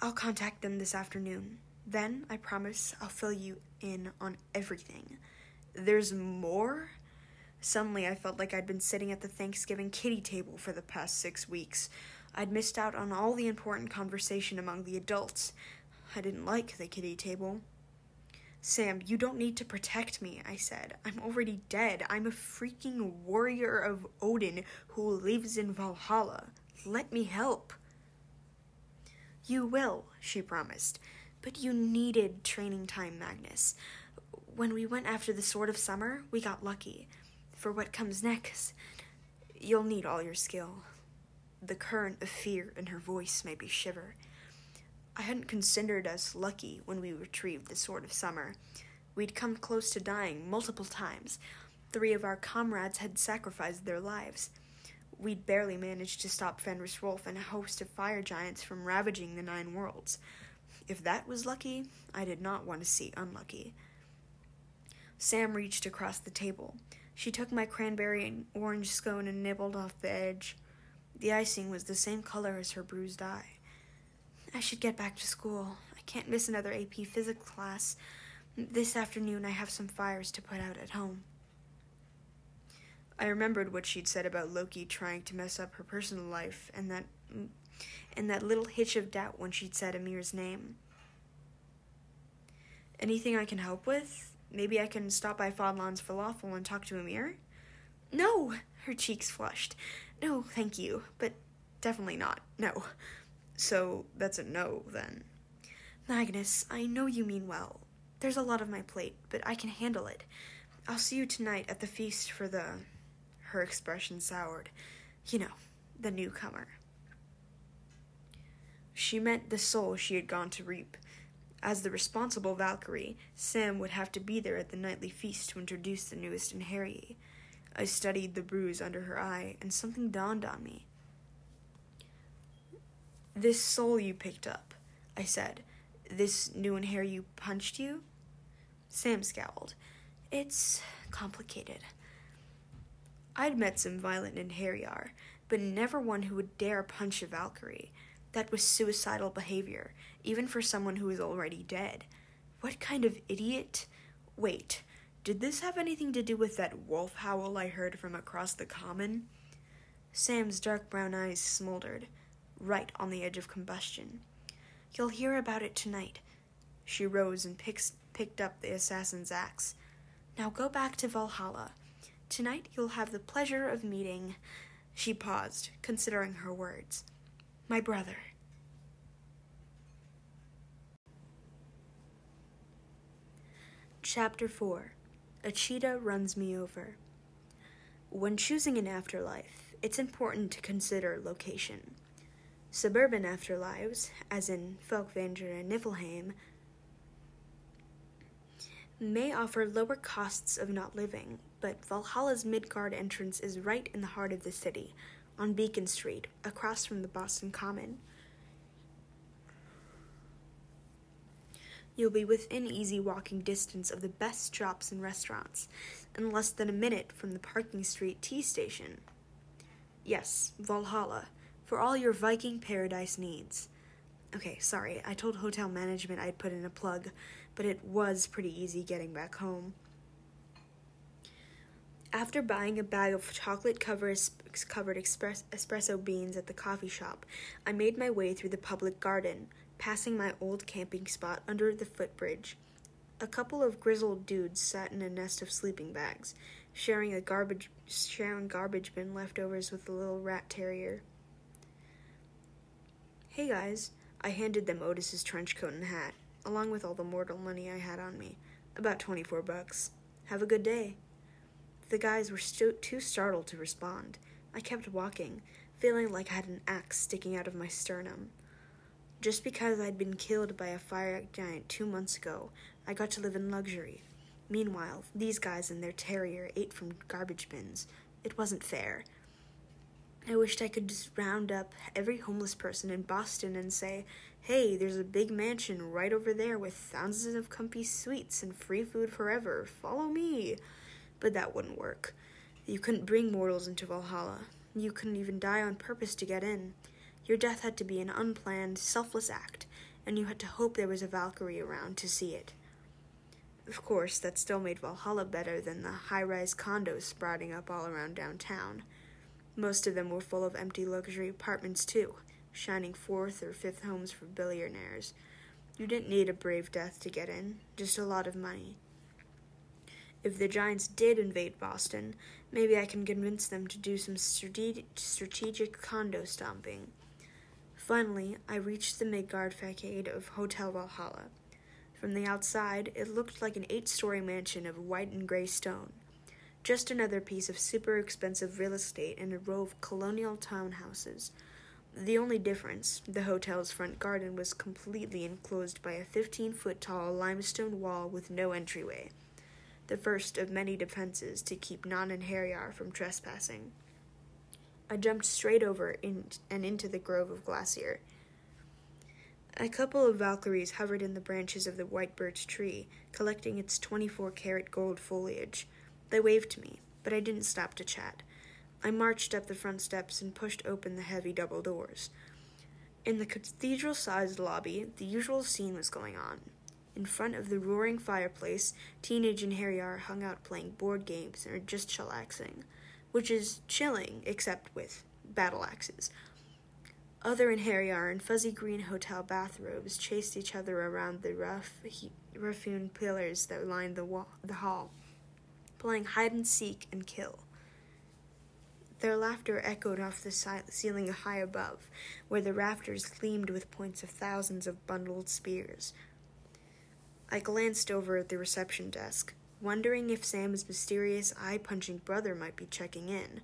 I'll contact them this afternoon. Then, I promise, I'll fill you in on everything. There's more? Suddenly, I felt like I'd been sitting at the Thanksgiving kitty table for the past six weeks. I'd missed out on all the important conversation among the adults. I didn't like the kitty table. Sam, you don't need to protect me, I said. I'm already dead. I'm a freaking warrior of Odin who lives in Valhalla. Let me help. You will, she promised. But you needed training time, Magnus. When we went after the Sword of Summer, we got lucky for what comes next. You'll need all your skill. The current of fear in her voice made me shiver. I hadn't considered us lucky when we retrieved the Sword of Summer. We'd come close to dying multiple times. Three of our comrades had sacrificed their lives. We'd barely managed to stop Fenris Wolf and a host of fire giants from ravaging the Nine Worlds. If that was lucky, I did not want to see unlucky. Sam reached across the table. She took my cranberry and orange scone and nibbled off the edge. The icing was the same color as her bruised eye. I should get back to school. I can't miss another AP physics class. This afternoon I have some fires to put out at home. I remembered what she'd said about Loki trying to mess up her personal life and that and that little hitch of doubt when she'd said Amir's name. Anything I can help with? Maybe I can stop by Fadlan's Falafel and talk to Amir? No! Her cheeks flushed. No, thank you, but definitely not. No. So that's a no, then. Magnus, I know you mean well. There's a lot on my plate, but I can handle it. I'll see you tonight at the feast for the. Her expression soured. You know, the newcomer. She meant the soul she had gone to reap. As the responsible Valkyrie, Sam would have to be there at the nightly feast to introduce the newest einherji. I studied the bruise under her eye, and something dawned on me. This soul you picked up, I said. This new einherji punched you? Sam scowled. It's complicated. I'd met some violent Einherjar, but never one who would dare punch a Valkyrie. That was suicidal behavior, even for someone who is already dead. What kind of idiot? Wait, did this have anything to do with that wolf howl I heard from across the common? Sam's dark brown eyes smoldered, right on the edge of combustion. You'll hear about it tonight. She rose and picks, picked up the assassin's axe. Now go back to Valhalla. Tonight you'll have the pleasure of meeting. She paused, considering her words my brother. Chapter 4 A Cheetah Runs Me Over. When choosing an afterlife, it's important to consider location. Suburban afterlives, as in Folkvanger and Niflheim, may offer lower costs of not living, but Valhalla's Midgard entrance is right in the heart of the city, on Beacon Street, across from the Boston Common. You'll be within easy walking distance of the best shops and restaurants, and less than a minute from the Parking Street T station. Yes, Valhalla, for all your Viking paradise needs. Okay, sorry, I told hotel management I'd put in a plug, but it was pretty easy getting back home. After buying a bag of chocolate covered espresso beans at the coffee shop, I made my way through the public garden, passing my old camping spot under the footbridge. A couple of grizzled dudes sat in a nest of sleeping bags, sharing a garbage sharing garbage bin leftovers with a little rat terrier. Hey guys, I handed them Otis's trench coat and hat, along with all the mortal money I had on me, about 24 bucks. Have a good day. The guys were stu- too startled to respond. I kept walking, feeling like I had an axe sticking out of my sternum. Just because I'd been killed by a fire giant two months ago, I got to live in luxury. Meanwhile, these guys and their terrier ate from garbage bins. It wasn't fair. I wished I could just round up every homeless person in Boston and say, hey, there's a big mansion right over there with thousands of comfy suites and free food forever. Follow me. But that wouldn't work. You couldn't bring mortals into Valhalla. You couldn't even die on purpose to get in. Your death had to be an unplanned, selfless act, and you had to hope there was a Valkyrie around to see it. Of course, that still made Valhalla better than the high rise condos sprouting up all around downtown. Most of them were full of empty luxury apartments, too, shining fourth or fifth homes for billionaires. You didn't need a brave death to get in, just a lot of money. If the Giants did invade Boston, maybe I can convince them to do some strategic condo stomping. Finally, I reached the Midgard facade of Hotel Valhalla. From the outside, it looked like an eight story mansion of white and gray stone. Just another piece of super expensive real estate in a row of colonial townhouses. The only difference, the hotel's front garden was completely enclosed by a 15 foot tall limestone wall with no entryway, the first of many defenses to keep non-einherjar from trespassing. I jumped straight over in, and into the grove of Glasir. A couple of Valkyries hovered in the branches of the white birch tree, collecting its 24 karat gold foliage. They waved to me, but I didn't stop to chat. I marched up the front steps and pushed open the heavy double doors. In the cathedral sized lobby, the usual scene was going on. In front of the roaring fireplace, Teenage and Harry einherjar hung out playing board games or just chillaxing, which is chilling, except with battle axes. Other einherjar in fuzzy green hotel bathrobes chased each other around the rough, he- rough-hewn pillars that lined the, wall- the hall, playing hide and seek and kill. Their laughter echoed off the si- ceiling high above, where the rafters gleamed with points of thousands of bundled spears. I glanced over at the reception desk, wondering if Sam's mysterious eye punching brother might be checking in.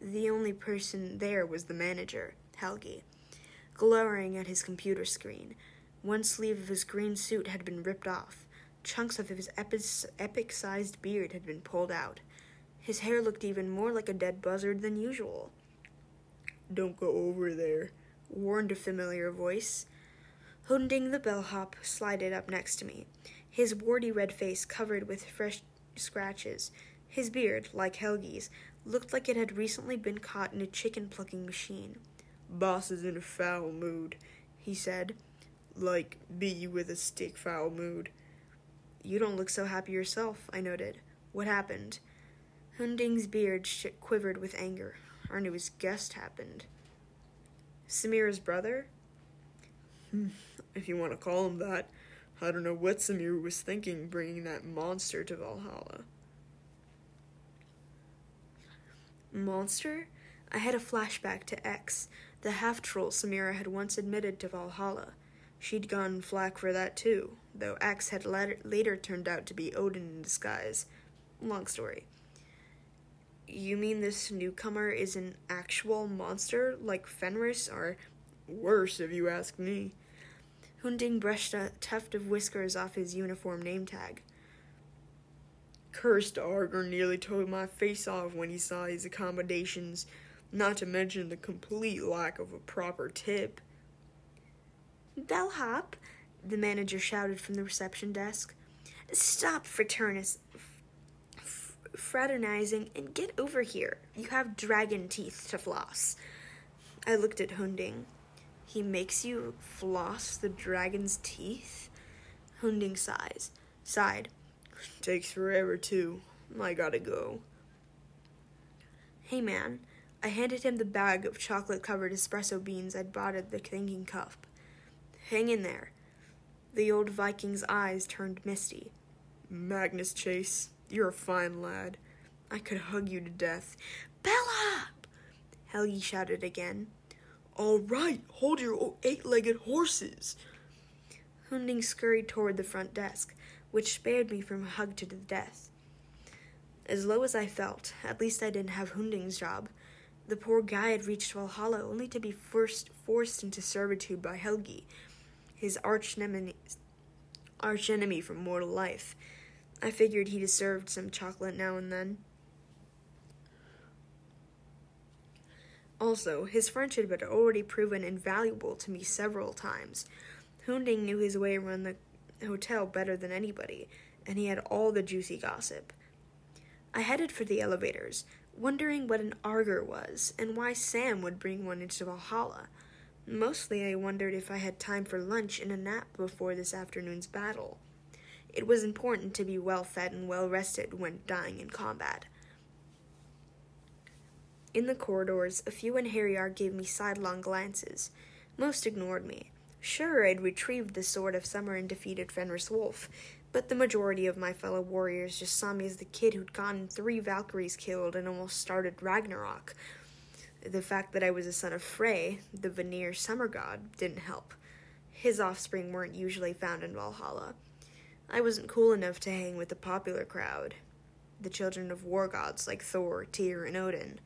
The only person there was the manager, Helgi, glowering at his computer screen. One sleeve of his green suit had been ripped off. Chunks of his epic sized beard had been pulled out. His hair looked even more like a dead buzzard than usual. Don't go over there, warned a familiar voice. Hunding the bellhop slided up next to me, his warty red face covered with fresh scratches. His beard, like Helgi's, looked like it had recently been caught in a chicken plucking machine. Boss is in a foul mood, he said. Like bee with a stick foul mood. You don't look so happy yourself, I noted. What happened? Hunding's beard sh- quivered with anger. Our newest guest happened. Samirah's brother? Hmm, if you want to call him that. I don't know what Samir was thinking bringing that monster to Valhalla. Monster? I had a flashback to X, the half troll Samirah had once admitted to Valhalla. She'd gone flack for that too, though X had later, later turned out to be Odin in disguise. Long story. You mean this newcomer is an actual monster like Fenris, or worse if you ask me? Hunding brushed a tuft of whiskers off his uniform name tag. Cursed argr nearly tore my face off when he saw his accommodations, not to mention the complete lack of a proper tip. Bellhop, the manager shouted from the reception desk. Stop fraternis- f- fraternizing and get over here. You have dragon teeth to floss. I looked at Hunding. He makes you floss the dragon's teeth? Hunding sighs, sighed. Takes forever, too. I gotta go. Hey, man. I handed him the bag of chocolate covered espresso beans I'd bought at the thinking cup. Hang in there. The old Viking's eyes turned misty. Magnus Chase, you're a fine lad. I could hug you to death. Bellhop! Helgi shouted again. All right, hold your eight legged horses. Hunding scurried toward the front desk, which spared me from a hug to the death. As low as I felt, at least I didn't have Hunding's job. The poor guy had reached Valhalla only to be first forced into servitude by Helgi, his arch enemy, from mortal life. I figured he deserved some chocolate now and then. Also, his friendship had already proven invaluable to me several times. Hunding knew his way around the hotel better than anybody, and he had all the juicy gossip. I headed for the elevators, wondering what an argr was and why Sam would bring one into Valhalla. Mostly, I wondered if I had time for lunch and a nap before this afternoon's battle. It was important to be well fed and well rested when dying in combat. In the corridors, a few einherjar gave me sidelong glances. Most ignored me. Sure, I'd retrieved the sword of summer and defeated Fenris Wolf, but the majority of my fellow warriors just saw me as the kid who'd gotten three Valkyries killed and almost started Ragnarok. The fact that I was a son of Frey, the Vanir summer god, didn't help. His offspring weren't usually found in Valhalla. I wasn't cool enough to hang with the popular crowd, the children of war gods like Thor, Tyr, and Odin.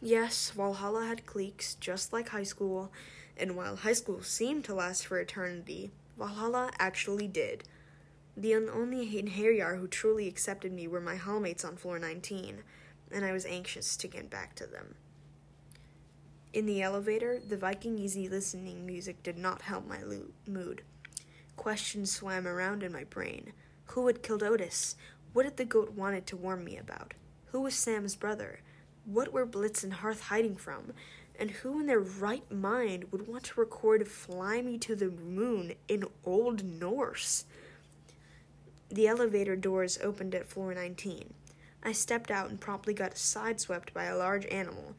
Yes, Valhalla had cliques, just like high school, and while high school seemed to last for eternity, Valhalla actually did. The only in who truly accepted me were my hallmates on floor 19, and I was anxious to get back to them. In the elevator, the Viking easy listening music did not help my lo- mood. Questions swam around in my brain. Who had killed Otis? What had the goat wanted to warn me about? Who was Sam's brother? What were Blitz and Hearth hiding from? And who in their right mind would want to record Fly Me to the Moon in Old Norse? The elevator doors opened at floor 19. I stepped out and promptly got sideswept by a large animal.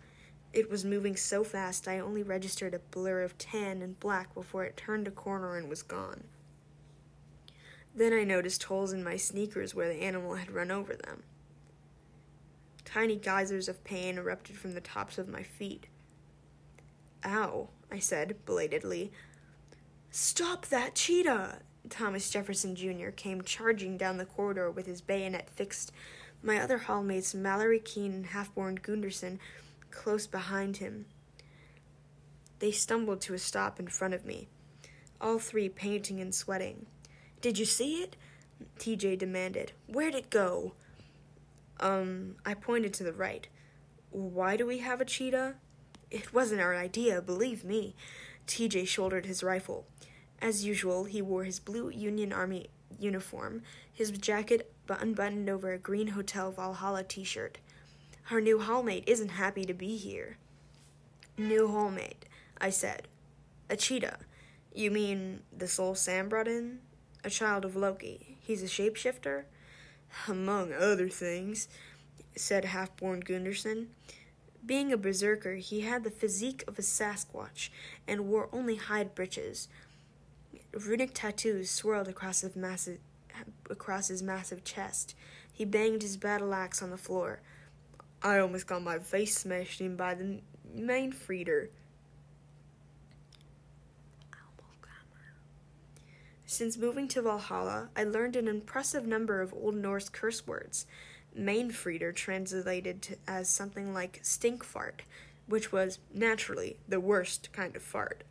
It was moving so fast I only registered a blur of tan and black before it turned a corner and was gone. Then I noticed holes in my sneakers where the animal had run over them. Tiny geysers of pain erupted from the tops of my feet. Ow, I said belatedly. Stop that cheetah! Thomas Jefferson Jr. came charging down the corridor with his bayonet fixed, my other hallmates, Mallory Keene and Halfborn Gunderson, close behind him. They stumbled to a stop in front of me, all three panting and sweating. Did you see it? TJ demanded. Where'd it go? Um, I pointed to the right. Why do we have a cheetah? It wasn't our idea, believe me. TJ shouldered his rifle. As usual, he wore his blue Union Army uniform, his jacket unbuttoned over a green Hotel Valhalla t shirt. Our new hallmate isn't happy to be here. New hallmate, I said. A cheetah. You mean the soul Sam brought in? A child of Loki. He's a shapeshifter? Among other things, said Halfborn Gunderson. Being a berserker, he had the physique of a Sasquatch and wore only hide breeches. Runic tattoos swirled across his massive, across his massive chest. He banged his battle axe on the floor. I almost got my face smashed in by the meinfretr. Since moving to Valhalla, I learned an impressive number of Old Norse curse words. meinfretr translated as something like stink fart, which was, naturally, the worst kind of fart.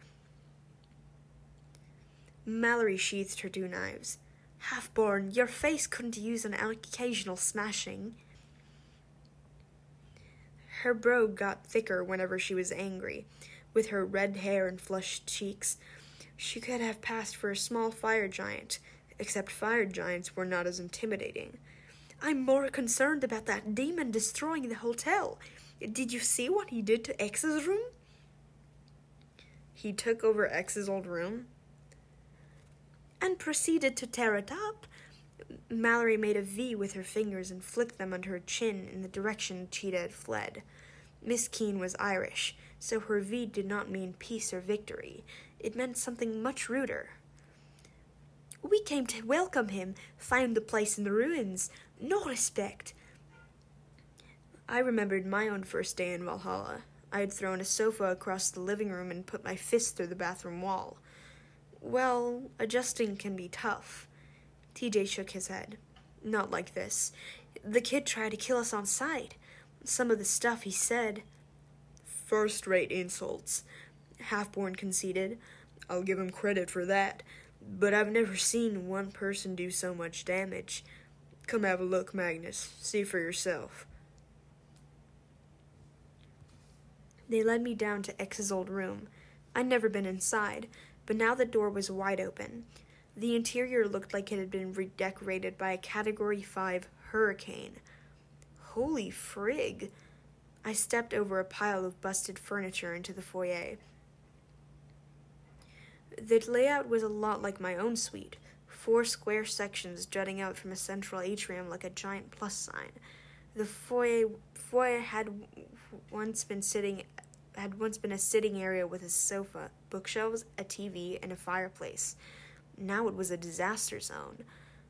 Mallory sheathed her two knives. Halfborn, your face couldn't use an occasional smashing. Her brogue got thicker whenever she was angry. With her red hair and flushed cheeks, she could have passed for a small fire giant, except fire giants were not as intimidating. I'm more concerned about that demon destroying the hotel. Did you see what he did to X's room? He took over X's old room? And proceeded to tear it up. Mallory made a V with her fingers and flicked them under her chin in the direction Cheetah had fled. Miss Keene was Irish, so her V did not mean peace or victory. It meant something much ruder. We came to welcome him, found the place in the ruins. No respect. I remembered my own first day in Valhalla. I had thrown a sofa across the living room and put my fist through the bathroom wall. Well, adjusting can be tough. TJ shook his head. Not like this. The kid tried to kill us on sight. Some of the stuff he said. First rate insults. Halfborn conceded. I'll give him credit for that. But I've never seen one person do so much damage. Come have a look, Magnus. See for yourself. They led me down to X's old room. I'd never been inside, but now the door was wide open. The interior looked like it had been redecorated by a Category 5 hurricane. Holy frig! I stepped over a pile of busted furniture into the foyer. The layout was a lot like my own suite four square sections jutting out from a central atrium like a giant plus sign. The foyer, foyer had once been sitting had once been a sitting area with a sofa, bookshelves, a TV, and a fireplace. Now it was a disaster zone.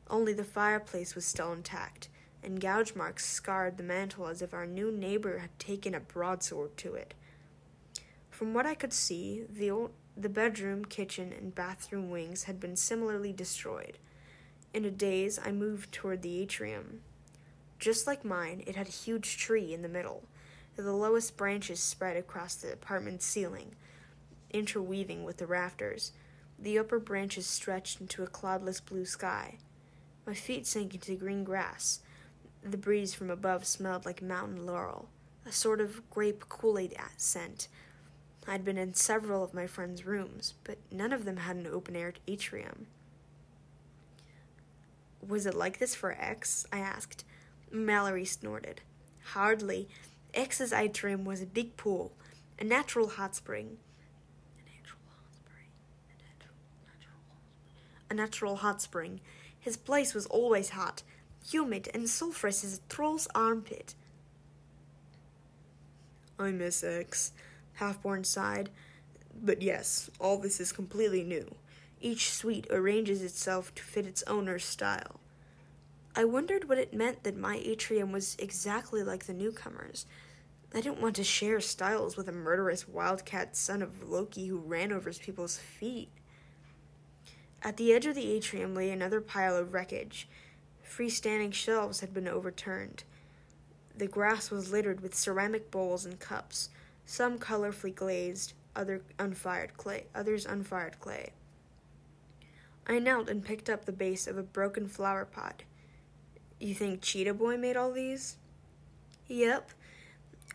Only the fireplace was still intact, and gouge marks scarred the mantel as if our new neighbor had taken a broadsword to it. From what I could see, the old, the bedroom, kitchen, and bathroom wings had been similarly destroyed. In a daze, I moved toward the atrium. Just like mine, it had a huge tree in the middle. The lowest branches spread across the apartment's ceiling, interweaving with the rafters. The upper branches stretched into a cloudless blue sky. My feet sank into green grass. The breeze from above smelled like mountain laurel, a sort of grape Kool Aid scent. I'd been in several of my friends' rooms, but none of them had an open air atrium. Was it like this for X? I asked. Mallory snorted. Hardly. X's atrium was a big pool, a natural hot spring. A natural hot spring. His place was always hot, humid, and sulphurous as a troll's armpit. I miss X, Halfborn sighed. But yes, all this is completely new. Each suite arranges itself to fit its owner's style. I wondered what it meant that my atrium was exactly like the newcomers. I didn't want to share styles with a murderous wildcat son of Loki who ran over people's feet. At the edge of the atrium lay another pile of wreckage. Freestanding shelves had been overturned. The grass was littered with ceramic bowls and cups, some colorfully glazed, other unfired clay, others unfired clay. I knelt and picked up the base of a broken flower pot. You think Cheetah Boy made all these? Yep.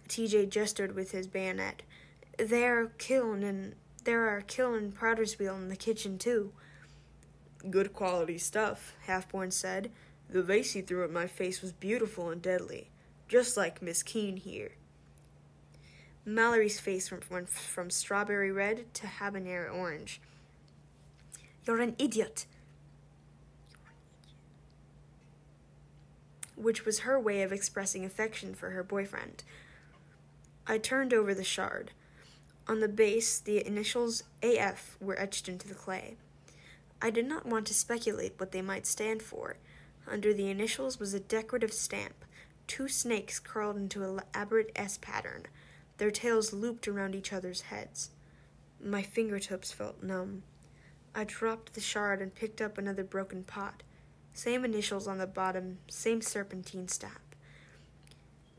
TJ gestured with his bayonet. There are kiln and there are kiln and wheel in the kitchen too. Good quality stuff, Halfborn said. The vase he threw at my face was beautiful and deadly, just like Miss Keene here. Mallory's face went from strawberry red to habanero orange. You're an idiot. Which was her way of expressing affection for her boyfriend. I turned over the shard. On the base, the initials AF were etched into the clay. I did not want to speculate what they might stand for. Under the initials was a decorative stamp, two snakes curled into an elaborate S pattern, their tails looped around each other's heads. My fingertips felt numb. I dropped the shard and picked up another broken pot. Same initials on the bottom, same serpentine stamp.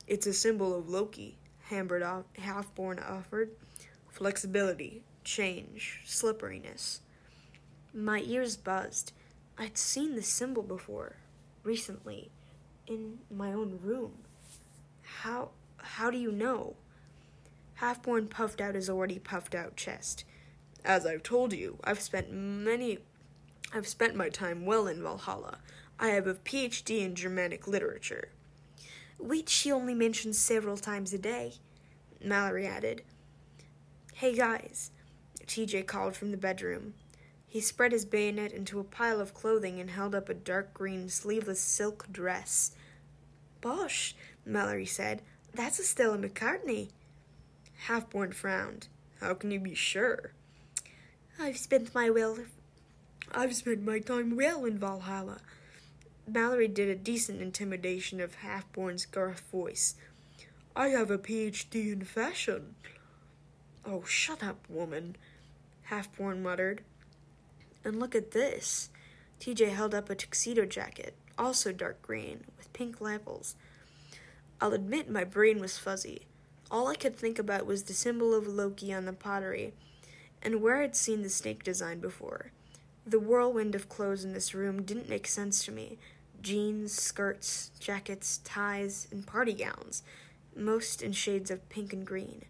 It's a symbol of Loki, Hambert Halfborn offered. Flexibility, change, slipperiness. My ears buzzed. I'd seen the symbol before, recently, in my own room. How how do you know? Halfborn puffed out his already puffed out chest. As I've told you, I've spent many I've spent my time well in Valhalla. I have a PhD in Germanic literature. Which she only mentions several times a day, Mallory added. Hey guys, TJ called from the bedroom. He spread his bayonet into a pile of clothing and held up a dark green sleeveless silk dress. Bosh, Mallory said. That's a Stella McCartney. Halfborn frowned. How can you be sure? I've spent my well I've spent my time well in Valhalla. Mallory did a decent intimidation of Halfborn's gruff voice. I have a PhD in fashion. Oh, shut up, woman, Halfborn muttered. And look at this. TJ held up a tuxedo jacket, also dark green, with pink lapels. I'll admit my brain was fuzzy. All I could think about was the symbol of Loki on the pottery, and where I'd seen the snake design before. The whirlwind of clothes in this room didn't make sense to me jeans, skirts, jackets, ties, and party gowns, most in shades of pink and green.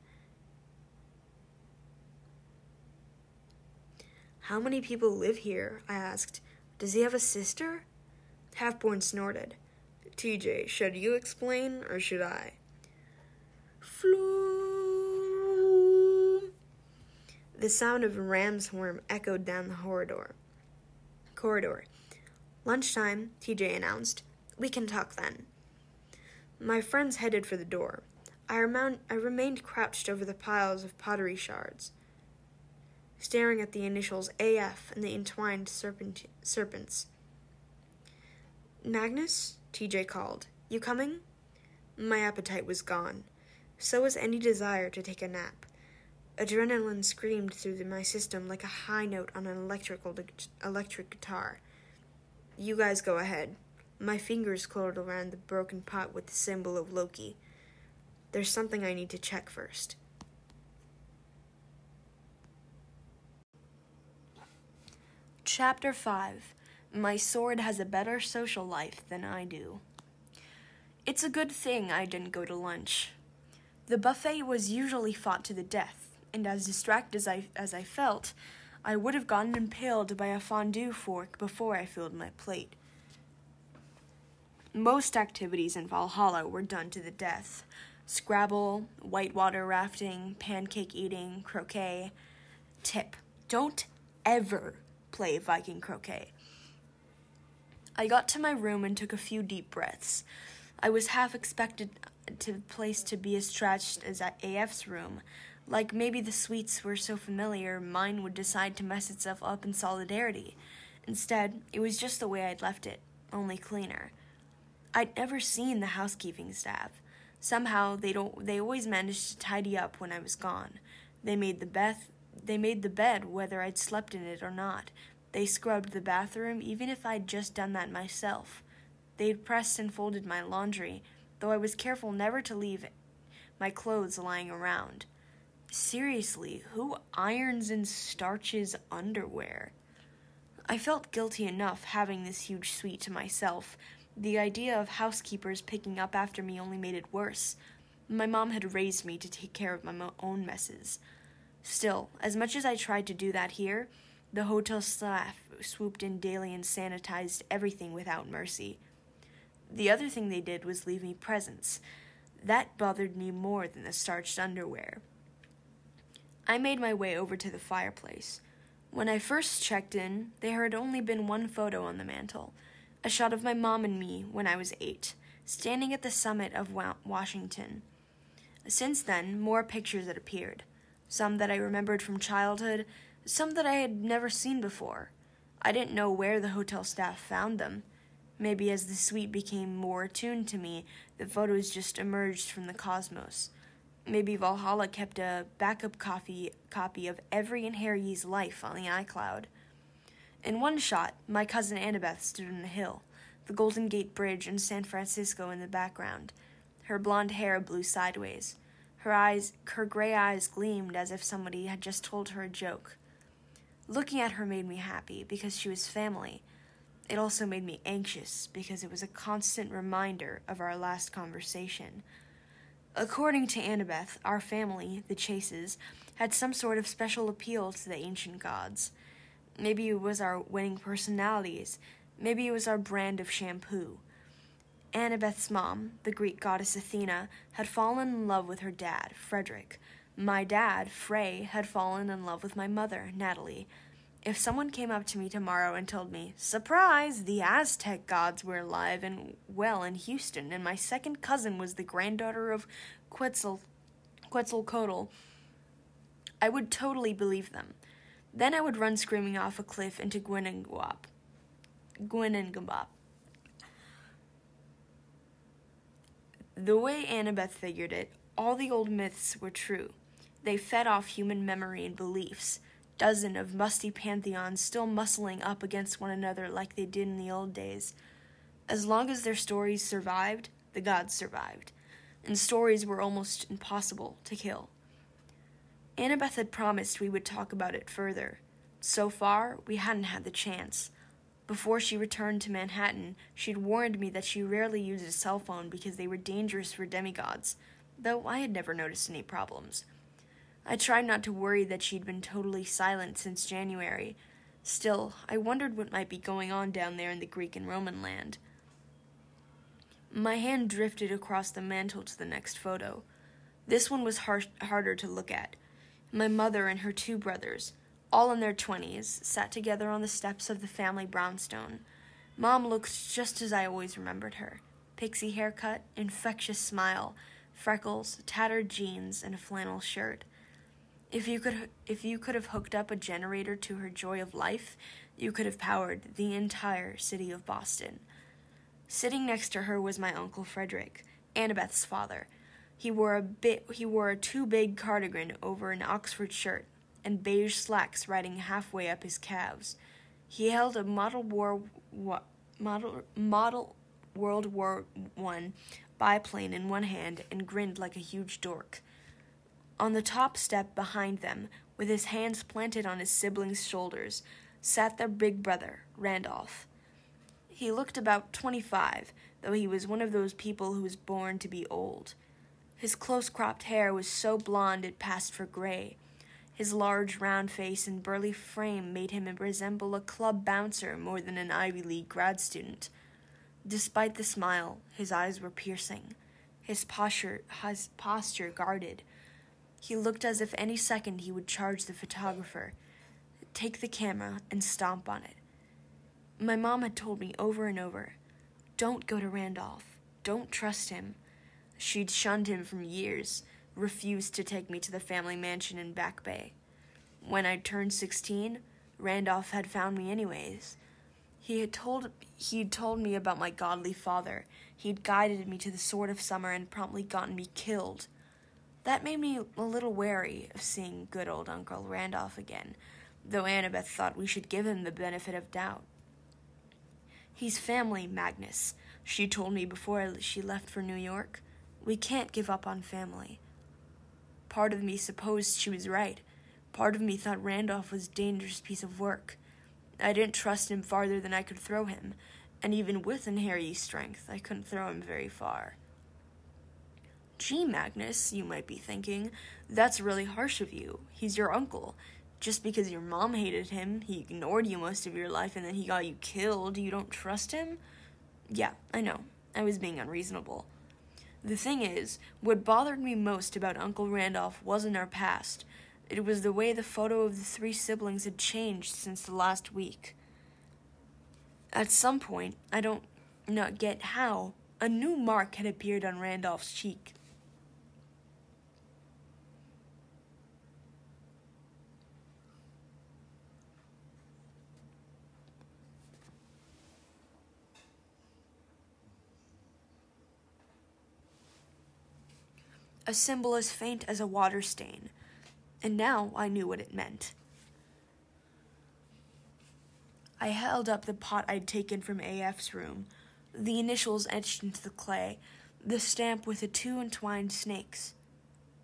How many people live here? I asked. Does he have a sister? Halfborn snorted. TJ, should you explain or should I? Floom. The sound of a ram's horn echoed down the corridor. Corridor. Lunchtime, TJ announced. We can talk then. My friends headed for the door. I, rem- I remained crouched over the piles of pottery shards staring at the initials AF and the entwined serpent- serpents. Magnus? TJ called. You coming? My appetite was gone. So was any desire to take a nap. Adrenaline screamed through my system like a high note on an electrical electric guitar. You guys go ahead. My fingers curled around the broken pot with the symbol of Loki. There's something I need to check first. Chapter 5 My sword has a better social life than I do. It's a good thing I didn't go to lunch. The buffet was usually fought to the death, and as distracted as I, as I felt, I would have gotten impaled by a fondue fork before I filled my plate. Most activities in Valhalla were done to the death Scrabble, whitewater rafting, pancake eating, croquet. Tip don't ever play Viking croquet. I got to my room and took a few deep breaths. I was half expected to place to be as stretched as AF's room. Like maybe the suites were so familiar, mine would decide to mess itself up in solidarity. Instead, it was just the way I'd left it, only cleaner. I'd never seen the housekeeping staff. Somehow they don't they always managed to tidy up when I was gone. They made the bed they made the bed whether I'd slept in it or not. They scrubbed the bathroom even if I'd just done that myself. They'd pressed and folded my laundry, though I was careful never to leave my clothes lying around. Seriously, who irons and starches underwear? I felt guilty enough having this huge suite to myself. The idea of housekeepers picking up after me only made it worse. My mom had raised me to take care of my own messes. Still, as much as I tried to do that here, the hotel staff swooped in daily and sanitized everything without mercy. The other thing they did was leave me presents. That bothered me more than the starched underwear. I made my way over to the fireplace. When I first checked in, there had only been one photo on the mantel a shot of my mom and me when I was eight, standing at the summit of Washington. Since then, more pictures had appeared some that I remembered from childhood, some that I had never seen before. I didn't know where the hotel staff found them. Maybe as the suite became more attuned to me, the photos just emerged from the cosmos. Maybe Valhalla kept a backup copy, copy of every einherji's life on the iCloud. In one shot, my cousin Annabeth stood on a hill, the Golden Gate Bridge and San Francisco in the background. Her blonde hair blew sideways. Her eyes, her gray eyes gleamed as if somebody had just told her a joke. Looking at her made me happy because she was family. It also made me anxious because it was a constant reminder of our last conversation. According to Annabeth, our family, the Chases, had some sort of special appeal to the ancient gods. Maybe it was our winning personalities. Maybe it was our brand of shampoo. Annabeth's mom, the Greek goddess Athena, had fallen in love with her dad, Frederick. My dad, Frey, had fallen in love with my mother, Natalie. If someone came up to me tomorrow and told me, Surprise! The Aztec gods were alive and well in Houston, and my second cousin was the granddaughter of Quetzal, Quetzalcoatl, I would totally believe them. Then I would run screaming off a cliff into Ginnungagap. Ginnungagap. The way Annabeth figured it, all the old myths were true. They fed off human memory and beliefs, dozen of musty pantheons still muscling up against one another like they did in the old days. As long as their stories survived, the gods survived, and stories were almost impossible to kill. Annabeth had promised we would talk about it further. So far, we hadn't had the chance. Before she returned to Manhattan, she'd warned me that she rarely used a cell phone because they were dangerous for demigods, though I had never noticed any problems. I tried not to worry that she'd been totally silent since January. Still, I wondered what might be going on down there in the Greek and Roman land. My hand drifted across the mantel to the next photo. This one was har- harder to look at. My mother and her two brothers, all in their twenties, sat together on the steps of the family brownstone. Mom looked just as I always remembered her pixie haircut, infectious smile, freckles, tattered jeans, and a flannel shirt. If you could if you could have hooked up a generator to her joy of life, you could have powered the entire city of Boston. Sitting next to her was my uncle Frederick, Annabeth's father. He wore a bit he wore a too big cardigan over an Oxford shirt and beige slacks riding halfway up his calves. He held a Model War model model World War One biplane in one hand and grinned like a huge dork. On the top step behind them, with his hands planted on his sibling's shoulders, sat their big brother, Randolph. He looked about twenty five, though he was one of those people who was born to be old. His close cropped hair was so blond it passed for gray. His large, round face and burly frame made him resemble a club bouncer more than an Ivy League grad student. Despite the smile, his eyes were piercing, his posture, his posture guarded. He looked as if any second he would charge the photographer, take the camera, and stomp on it. My mom had told me over and over don't go to Randolph, don't trust him. She'd shunned him for years, refused to take me to the family mansion in Back Bay. When I turned 16, Randolph had found me anyways. He had told he'd told me about my godly father. He'd guided me to the sword of summer and promptly gotten me killed. That made me a little wary of seeing good old Uncle Randolph again, though Annabeth thought we should give him the benefit of doubt. He's family, Magnus, she told me before she left for New York. We can't give up on family. Part of me supposed she was right. Part of me thought Randolph was a dangerous piece of work. I didn't trust him farther than I could throw him, and even with einherji's strength, I couldn't throw him very far. Gee, Magnus, you might be thinking, that's really harsh of you. He's your uncle. Just because your mom hated him, he ignored you most of your life, and then he got you killed, you don't trust him? Yeah, I know. I was being unreasonable. The thing is, what bothered me most about Uncle Randolph wasn't our past. It was the way the photo of the three siblings had changed since the last week. At some point, I don't not get how, a new mark had appeared on Randolph's cheek. A symbol as faint as a water stain, and now I knew what it meant. I held up the pot I'd taken from AF's room, the initials etched into the clay, the stamp with the two entwined snakes.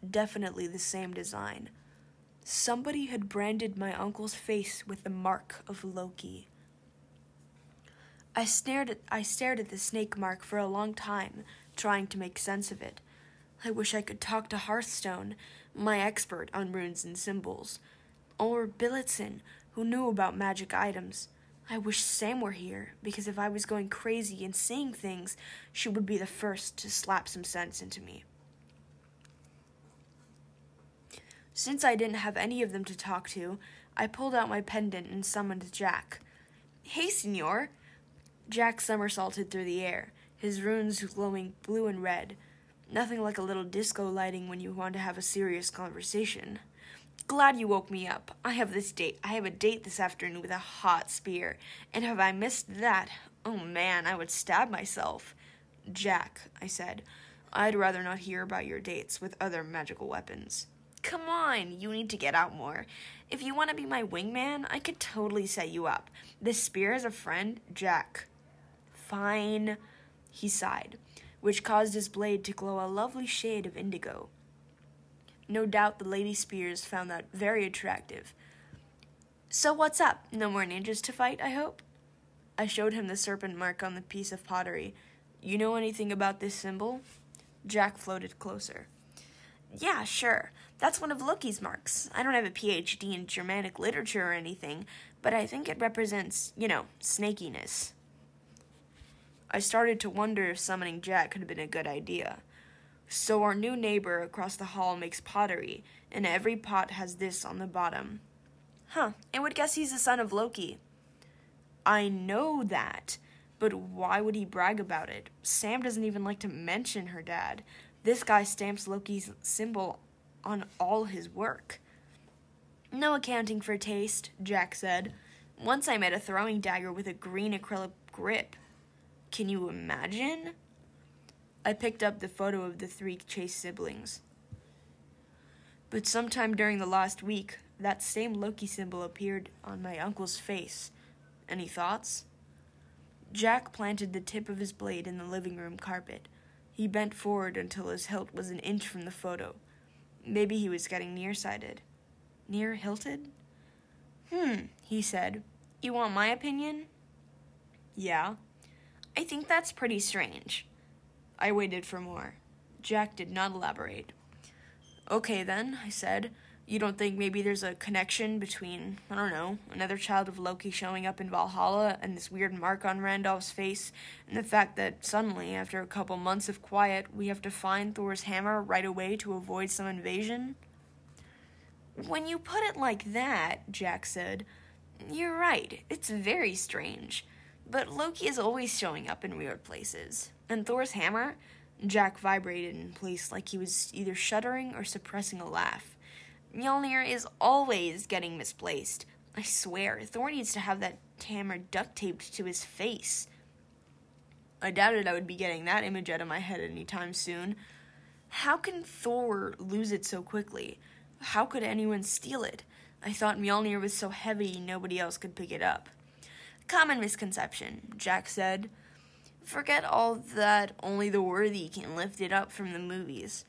Definitely the same design. Somebody had branded my uncle's face with the mark of Loki. I stared at I stared at the snake mark for a long time, trying to make sense of it. I wish I could talk to Hearthstone, my expert on runes and symbols, or Blitzen, who knew about magic items. I wish Sam were here, because if I was going crazy and seeing things, she would be the first to slap some sense into me. Since I didn't have any of them to talk to, I pulled out my pendant and summoned Jack. Hey, senor! Jack somersaulted through the air, his runes glowing blue and red. Nothing like a little disco lighting when you want to have a serious conversation. Glad you woke me up. I have this date. I have a date this afternoon with a hot spear, and have I missed that, oh man, I would stab myself. Jack, I said, I'd rather not hear about your dates with other magical weapons. Come on, you need to get out more. If you want to be my wingman, I could totally set you up. This spear is a friend, Jack. Fine, he sighed, which caused his blade to glow a lovely shade of indigo. No doubt the Lady Spears found that very attractive. So what's up? No more ninjas to fight, I hope? I showed him the serpent mark on the piece of pottery. You know anything about this symbol? Jack floated closer. Yeah, sure. That's one of Loki's marks. I don't have a PhD in Germanic literature or anything, but I think it represents, you know, snakiness. I started to wonder if summoning Jack could have been a good idea. So our new neighbor across the hall makes pottery, and every pot has this on the bottom. Huh, I would guess he's the son of Loki. I know that, but why would he brag about it? Sam doesn't even like to mention her dad. This guy stamps Loki's symbol on all his work. No accounting for taste, Jack said. Once I made a throwing dagger with a green acrylic grip. Can you imagine? I picked up the photo of the three Chase siblings. But sometime during the last week, that same Loki symbol appeared on my uncle's face. Any thoughts? Jack planted the tip of his blade in the living room carpet. He bent forward until his hilt was an inch from the photo. Maybe he was getting nearsighted. Near hilted? Hmm, he said. You want my opinion? Yeah. I think that's pretty strange. I waited for more. Jack did not elaborate. Okay, then, I said. You don't think maybe there's a connection between, I don't know, another child of Loki showing up in Valhalla and this weird mark on Randolph's face, and the fact that suddenly, after a couple months of quiet, we have to find Thor's hammer right away to avoid some invasion? When you put it like that, Jack said, you're right. It's very strange. But Loki is always showing up in weird places. And Thor's hammer? Jack vibrated in place like he was either shuddering or suppressing a laugh. Mjolnir is always getting misplaced. I swear, Thor needs to have that hammer duct taped to his face. I doubted I would be getting that image out of my head anytime soon. How can Thor lose it so quickly? How could anyone steal it? I thought Mjolnir was so heavy nobody else could pick it up. Common misconception, Jack said. Forget all that only the worthy can lift it up from the movies.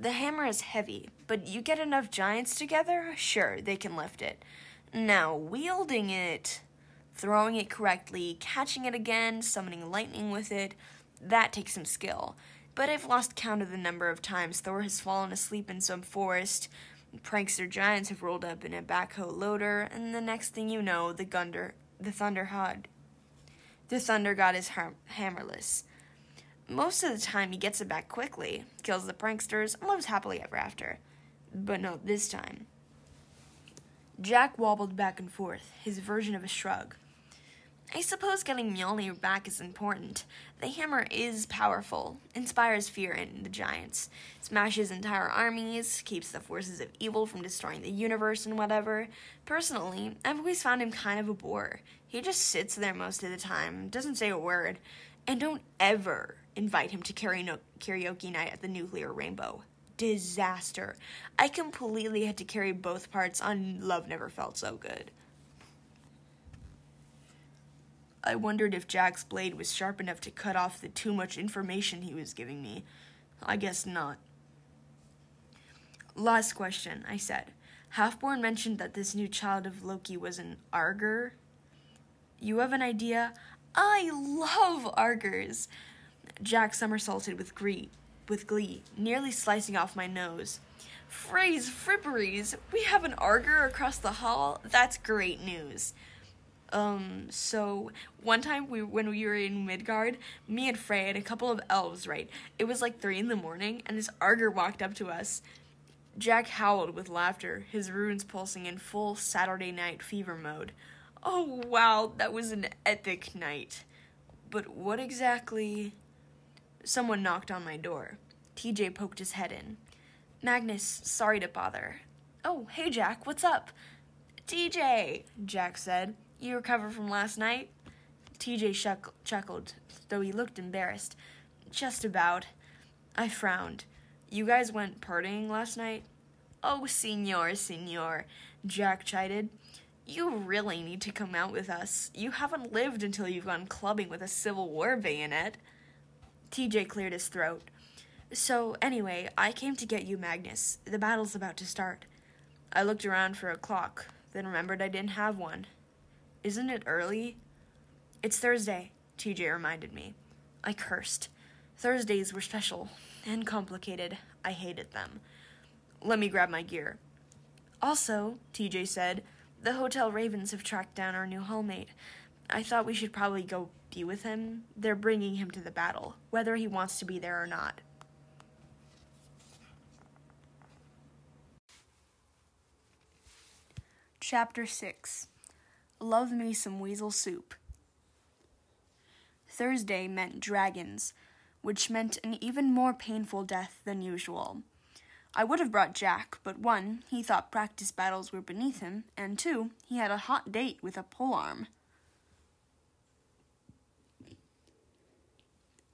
The hammer is heavy, but you get enough giants together, sure, they can lift it. Now, wielding it, throwing it correctly, catching it again, summoning lightning with it, that takes some skill. But I've lost count of the number of times Thor has fallen asleep in some forest, prankster giants have rolled up in a backhoe loader, and the next thing you know, the gunder, the thunder god the Thunder God is hammerless. Most of the time, he gets it back quickly, kills the pranksters, and lives happily ever after. But not this time. Jack wobbled back and forth, his version of a shrug. I suppose getting Mjolnir back is important. The hammer is powerful, inspires fear in the giants, smashes entire armies, keeps the forces of evil from destroying the universe and whatever. Personally, I've always found him kind of a bore. He just sits there most of the time, doesn't say a word, and don't ever invite him to karaoke night at the nuclear rainbow. Disaster. I completely had to carry both parts on Love Never Felt So Good. I wondered if Jack's blade was sharp enough to cut off the too much information he was giving me. I guess not. Last question, I said. Halfborn mentioned that this new child of Loki was an argr. You have an idea? I love argrs. Jack somersaulted with glee, with glee, nearly slicing off my nose. Frey's fripperies! We have an argr across the hall? That's great news. Um, so one time we when we were in Midgard, me and Frey and a couple of elves, right? It was like three in the morning, and this argr walked up to us. Jack howled with laughter, his runes pulsing in full Saturday night fever mode. Oh wow, that was an epic night. But what exactly? Someone knocked on my door. TJ poked his head in. Magnus, sorry to bother. Oh, hey Jack, what's up? TJ, Jack said. You recover from last night? TJ shuck- chuckled, though he looked embarrassed. Just about. I frowned. You guys went partying last night? Oh, senor, senor, Jack chided. You really need to come out with us. You haven't lived until you've gone clubbing with a Civil War bayonet. TJ cleared his throat. So, anyway, I came to get you, Magnus. The battle's about to start. I looked around for a clock, then remembered I didn't have one. Isn't it early? It's Thursday, TJ reminded me. I cursed. Thursdays were special and complicated. I hated them. Let me grab my gear. Also, TJ said, the Hotel Ravens have tracked down our new hallmate. I thought we should probably go be with him. They're bringing him to the battle, whether he wants to be there or not. Chapter 6 Love Me Some Weasel Soup. Thursday meant dragons, which meant an even more painful death than usual. I would have brought Jack, but one, he thought practice battles were beneath him, and two, he had a hot date with a polearm.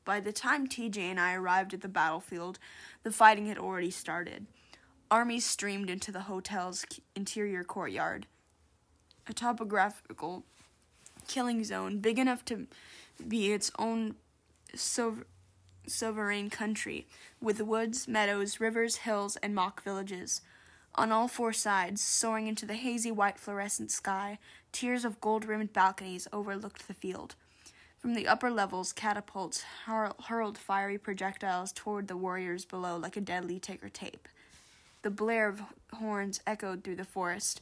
By the time TJ and I arrived at the battlefield, the fighting had already started. Armies streamed into the hotel's interior courtyard. A topographical killing zone big enough to be its own sov- sovereign country, with woods, meadows, rivers, hills, and mock villages. On all four sides, soaring into the hazy white fluorescent sky, tiers of gold rimmed balconies overlooked the field. From the upper levels, catapults hur- hurled fiery projectiles toward the warriors below like a deadly ticker tape. The blare of horns echoed through the forest.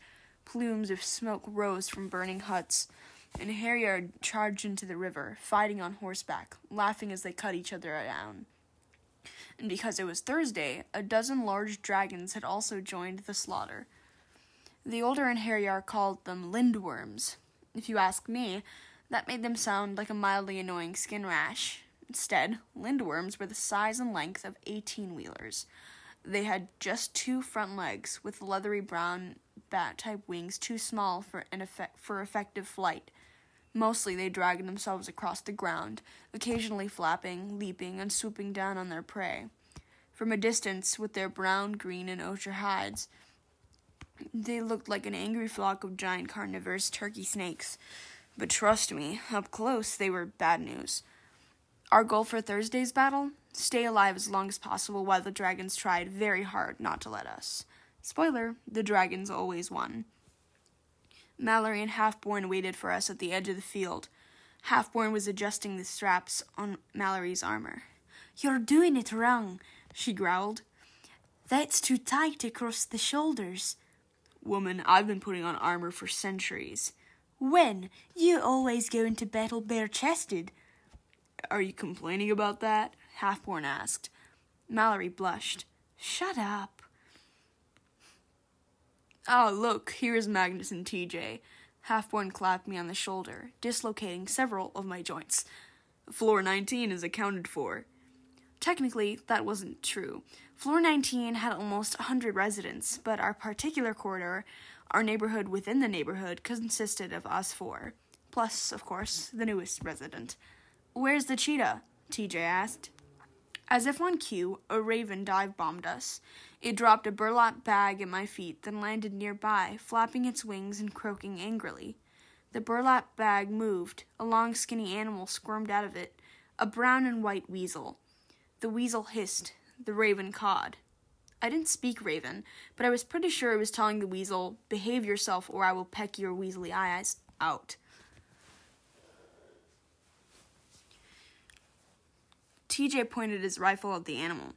Plumes of smoke rose from burning huts, and einherjar charged into the river, fighting on horseback, laughing as they cut each other down. And because it was Thursday, a dozen large dragons had also joined the slaughter. The older einherjar called them lindworms. If you ask me, that made them sound like a mildly annoying skin rash. Instead, lindworms were the size and length of 18 wheelers. They had just two front legs with leathery brown bat type wings too small for, an effect, for effective flight. Mostly they dragged themselves across the ground, occasionally flapping, leaping, and swooping down on their prey. From a distance, with their brown, green, and ochre hides, they looked like an angry flock of giant carnivorous turkey snakes. But trust me, up close they were bad news. Our goal for Thursday's battle? Stay alive as long as possible while the dragons tried very hard not to let us. Spoiler, the dragons always won. Mallory and Halfborn waited for us at the edge of the field. Halfborn was adjusting the straps on Mallory's armor. You're doing it wrong, she growled. That's too tight across the shoulders. Woman, I've been putting on armor for centuries. When? You always go into battle bare chested. Are you complaining about that? Halfborn asked. Mallory blushed. Shut up. Ah, look, here is Magnus and TJ. Halfborn clapped me on the shoulder, dislocating several of my joints. Floor 19 is accounted for. Technically, that wasn't true. Floor 19 had almost a 100 residents, but our particular corridor, our neighborhood within the neighborhood, consisted of us four. Plus, of course, the newest resident. Where's the cheetah? TJ asked. As if on cue, a raven dive bombed us. It dropped a burlap bag at my feet, then landed nearby, flapping its wings and croaking angrily. The burlap bag moved. A long, skinny animal squirmed out of it, a brown and white weasel. The weasel hissed. The raven cawed. I didn't speak Raven, but I was pretty sure it was telling the weasel, Behave yourself or I will peck your weaselly eyes out. TJ pointed his rifle at the animal.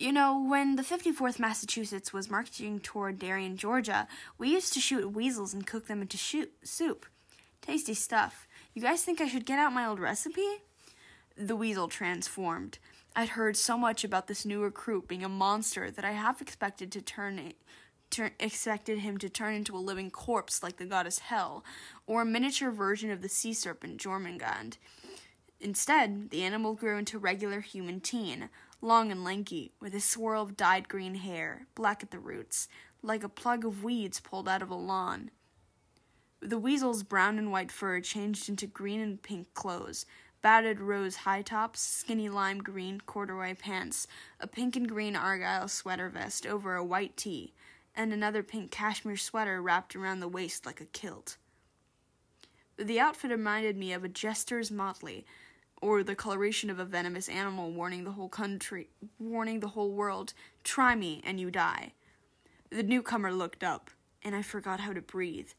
You know, when the 54th Massachusetts was marching toward Darien, Georgia, we used to shoot weasels and cook them into shoot- soup. Tasty stuff. You guys think I should get out my old recipe? The weasel transformed. I'd heard so much about this new recruit being a monster that I half expected to turn Turn, expected him to turn into a living corpse like the goddess Hell, or a miniature version of the sea serpent Jormungand. Instead, the animal grew into a regular human teen, long and lanky, with a swirl of dyed green hair, black at the roots, like a plug of weeds pulled out of a lawn. The weasel's brown and white fur changed into green and pink clothes, battered rose high tops, skinny lime green corduroy pants, a pink and green argyle sweater vest over a white tee, and another pink cashmere sweater wrapped around the waist like a kilt. The outfit reminded me of a jester's motley, or the coloration of a venomous animal warning the whole country, warning the whole world, try me and you die. The newcomer looked up, and I forgot how to breathe.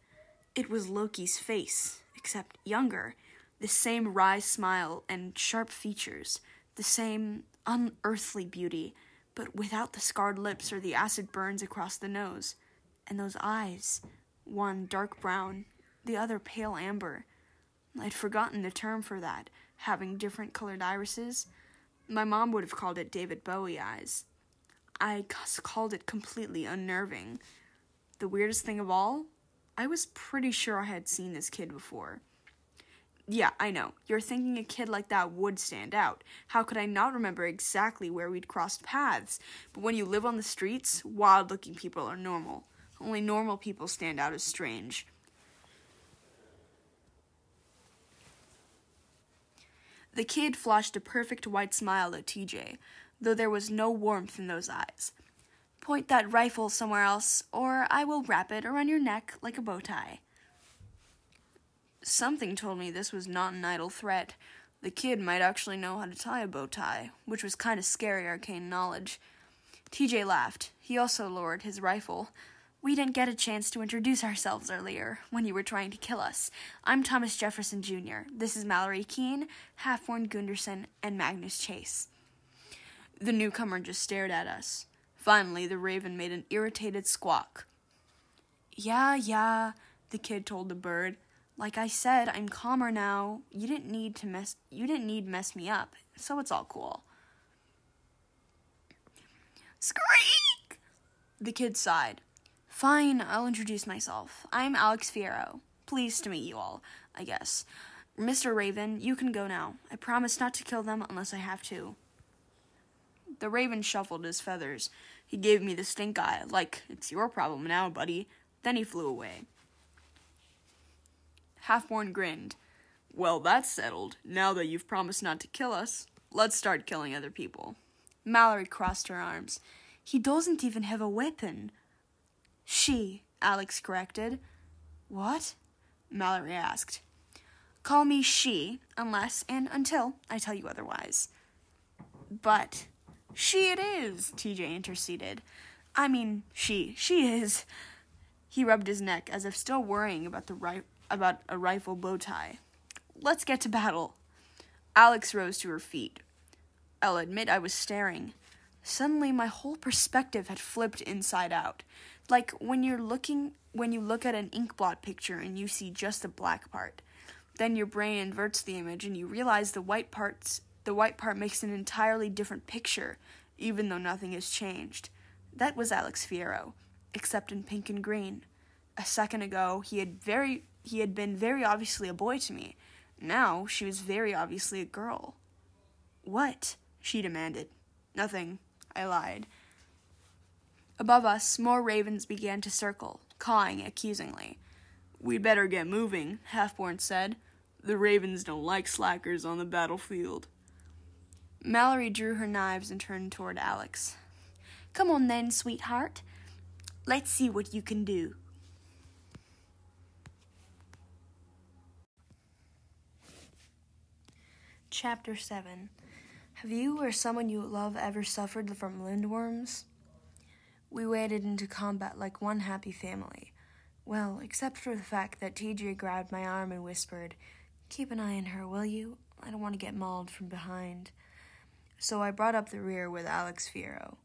It was Loki's face, except younger, the same wry smile and sharp features, the same unearthly beauty, but without the scarred lips or the acid burns across the nose. And those eyes, one dark brown, the other pale amber. I'd forgotten the term for that, having different colored irises. My mom would have called it David Bowie eyes. I called it completely unnerving. The weirdest thing of all, I was pretty sure I had seen this kid before. Yeah, I know. You're thinking a kid like that would stand out. How could I not remember exactly where we'd crossed paths? But when you live on the streets, wild looking people are normal. Only normal people stand out as strange. The kid flashed a perfect white smile at TJ, though there was no warmth in those eyes. Point that rifle somewhere else, or I will wrap it around your neck like a bow tie. Something told me this was not an idle threat. The kid might actually know how to tie a bow tie, which was kind of scary arcane knowledge. TJ laughed. He also lowered his rifle. We didn't get a chance to introduce ourselves earlier when you were trying to kill us. I'm Thomas Jefferson Jr. This is Mallory Keene, Halfborn Gunderson, and Magnus Chase. The newcomer just stared at us. Finally, the raven made an irritated squawk. Yeah, yeah, the kid told the bird. Like I said, I'm calmer now. You didn't need to mess you didn't need mess me up, so it's all cool. Squeak! The kid sighed. Fine, I'll introduce myself. I'm Alex Fierro. Pleased to meet you all, I guess. Mr. Raven, you can go now. I promise not to kill them unless I have to. The raven shuffled his feathers. He gave me the stink eye, like, it's your problem now, buddy. Then he flew away. Halfborn grinned. Well, that's settled. Now that you've promised not to kill us, let's start killing other people. Mallory crossed her arms. He doesn't even have a weapon. She, Alex corrected. What? Mallory asked. Call me she, unless and until I tell you otherwise. But she it is, TJ interceded. I mean, she. She is. He rubbed his neck as if still worrying about the ri- about a rifle bow tie. Let's get to battle. Alex rose to her feet. I'll admit I was staring. Suddenly my whole perspective had flipped inside out. Like when you're looking when you look at an ink blot picture and you see just the black part. Then your brain inverts the image and you realize the white parts the white part makes an entirely different picture, even though nothing has changed. That was Alex Fierro, except in pink and green. A second ago, he had very he had been very obviously a boy to me. Now she was very obviously a girl. What? she demanded. Nothing, I lied. Above us, more ravens began to circle, cawing accusingly. We'd better get moving, Halfborn said. The ravens don't like slackers on the battlefield. Mallory drew her knives and turned toward Alex. Come on then, sweetheart. Let's see what you can do. Chapter 7 Have you or someone you love ever suffered from lindworms? We waded into combat like one happy family. Well, except for the fact that TJ grabbed my arm and whispered, Keep an eye on her, will you? I don't want to get mauled from behind. So I brought up the rear with Alex Fierro.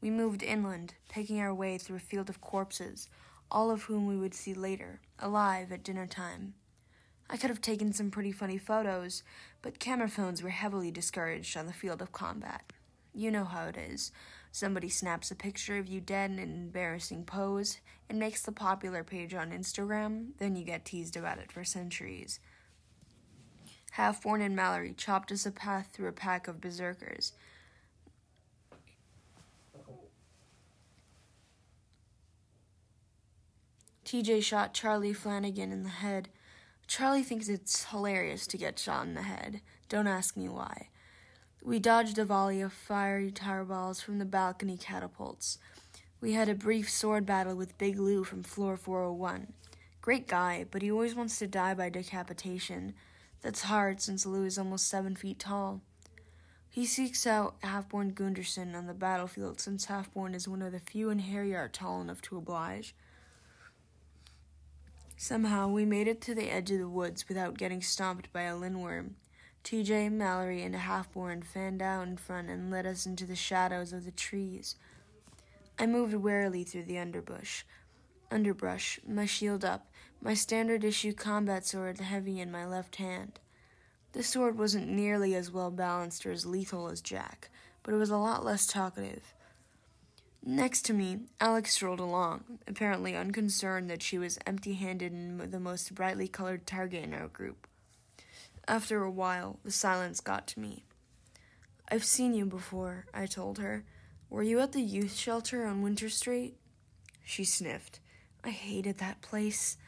We moved inland, picking our way through a field of corpses, all of whom we would see later, alive at dinner time. I could have taken some pretty funny photos, but camera phones were heavily discouraged on the field of combat. You know how it is. Somebody snaps a picture of you dead in an embarrassing pose and makes the popular page on Instagram, then you get teased about it for centuries. Half Halfborn and Mallory chopped us a path through a pack of berserkers. TJ shot Charlie Flanagan in the head. Charlie thinks it's hilarious to get shot in the head. Don't ask me why. We dodged a volley of fiery tar balls from the balcony catapults. We had a brief sword battle with Big Lou from floor 401. Great guy, but he always wants to die by decapitation. That's hard since Lou is almost seven feet tall. He seeks out Halfborn Gunderson on the battlefield since Halfborn is one of the few einherjar tall enough to oblige. Somehow we made it to the edge of the woods without getting stomped by a lindworm. TJ, Mallory, and a halfborn fanned out in front and led us into the shadows of the trees. I moved warily through the underbush, underbrush, my shield up, my standard issue combat sword heavy in my left hand. The sword wasn't nearly as well balanced or as lethal as Jack, but it was a lot less talkative. Next to me, Alex strolled along, apparently unconcerned that she was empty handed and the most brightly colored target in our group. After a while, the silence got to me. I've seen you before, I told her. Were you at the youth shelter on Winter Street? She sniffed. I hated that place.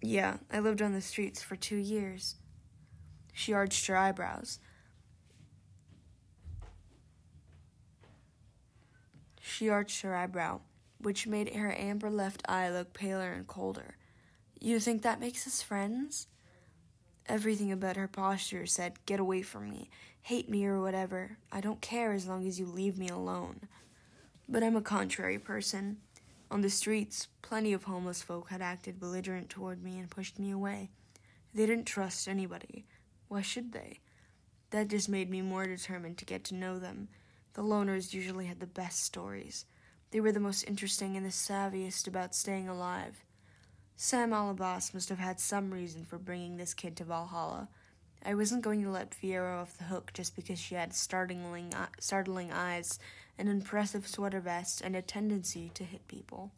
Yeah, I lived on the streets for two years. She arched her eyebrows. She arched her eyebrow, which made her amber left eye look paler and colder. You think that makes us friends? Everything about her posture said, Get away from me, hate me or whatever. I don't care as long as you leave me alone. But I'm a contrary person. On the streets, plenty of homeless folk had acted belligerent toward me and pushed me away. They didn't trust anybody. Why should they? That just made me more determined to get to know them the loners usually had the best stories. They were the most interesting and the savviest about staying alive. Sam al-Abbas must have had some reason for bringing this kid to Valhalla. I wasn't going to let Fierro off the hook just because she had startling, uh, startling eyes, an impressive sweater vest, and a tendency to hit people.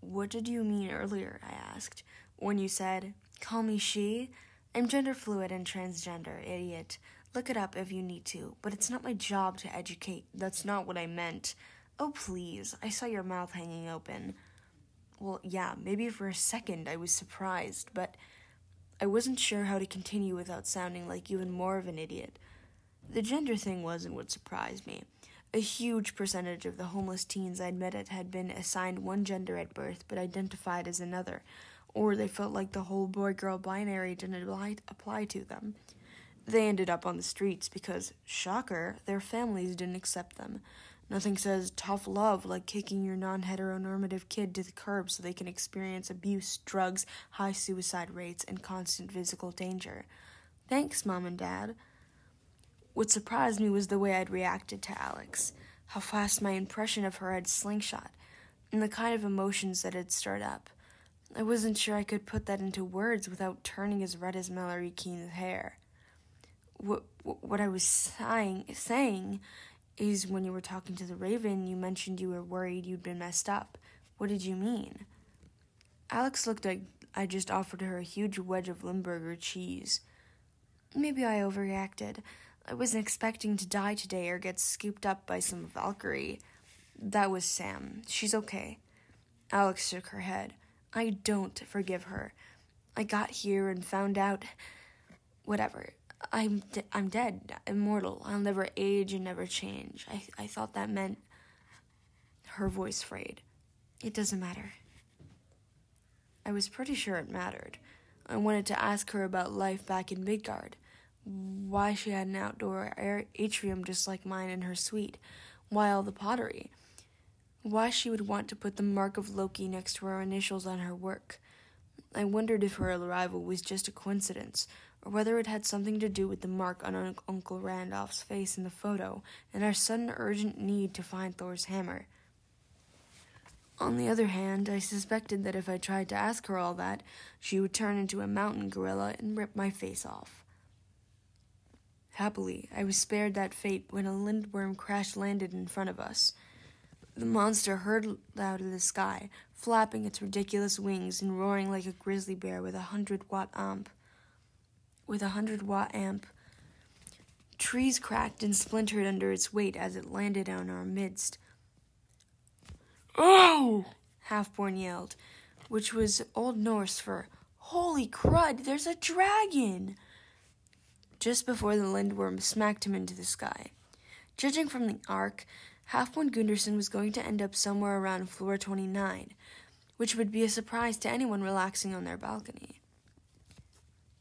What did you mean earlier? I asked, when you said, Call me she? I'm gender fluid and transgender, idiot. Look it up if you need to, but it's not my job to educate. That's not what I meant. Oh, please, I saw your mouth hanging open. Well, yeah, maybe for a second I was surprised, but I wasn't sure how to continue without sounding like even more of an idiot. The gender thing wasn't what surprised me. A huge percentage of the homeless teens I'd met at had been assigned one gender at birth but identified as another, or they felt like the whole boy girl binary didn't apply to them. They ended up on the streets because, shocker, their families didn't accept them. Nothing says tough love like kicking your non heteronormative kid to the curb so they can experience abuse, drugs, high suicide rates, and constant physical danger. Thanks, Mom and Dad. What surprised me was the way I'd reacted to Alex, how fast my impression of her had slingshot, and the kind of emotions that had stirred up. I wasn't sure I could put that into words without turning as red as Mallory Keene's hair what what I was saying saying is when you were talking to the Raven, you mentioned you were worried you'd been messed up. What did you mean? Alex looked like I just offered her a huge wedge of Limburger cheese. Maybe I overreacted. I wasn't expecting to die today or get scooped up by some Valkyrie. That was Sam. She's okay. Alex shook her head. I don't forgive her. I got here and found out. Whatever. I'm de- I'm dead, immortal. I'll never age and never change. I I thought that meant her voice frayed. It doesn't matter. I was pretty sure it mattered. I wanted to ask her about life back in Midgard. Why she had an outdoor atrium just like mine in her suite. Why all the pottery? Why she would want to put the mark of Loki next to her initials on her work. I wondered if her arrival was just a coincidence, or whether it had something to do with the mark on Un- Uncle Randolph's face in the photo and our sudden urgent need to find Thor's hammer. On the other hand, I suspected that if I tried to ask her all that, she would turn into a mountain gorilla and rip my face off. Happily, I was spared that fate when a lindworm crash landed in front of us. The monster hurtled out of the sky, flapping its ridiculous wings and roaring like a grizzly bear with a hundred watt amp. With a hundred watt amp. Trees cracked and splintered under its weight as it landed on our midst. Oh! Halfborn yelled, which was Old Norse for Holy crud, there's a dragon! Just before the lindworm smacked him into the sky. Judging from the arc, Halfborn Gunderson was going to end up somewhere around floor 29, which would be a surprise to anyone relaxing on their balcony.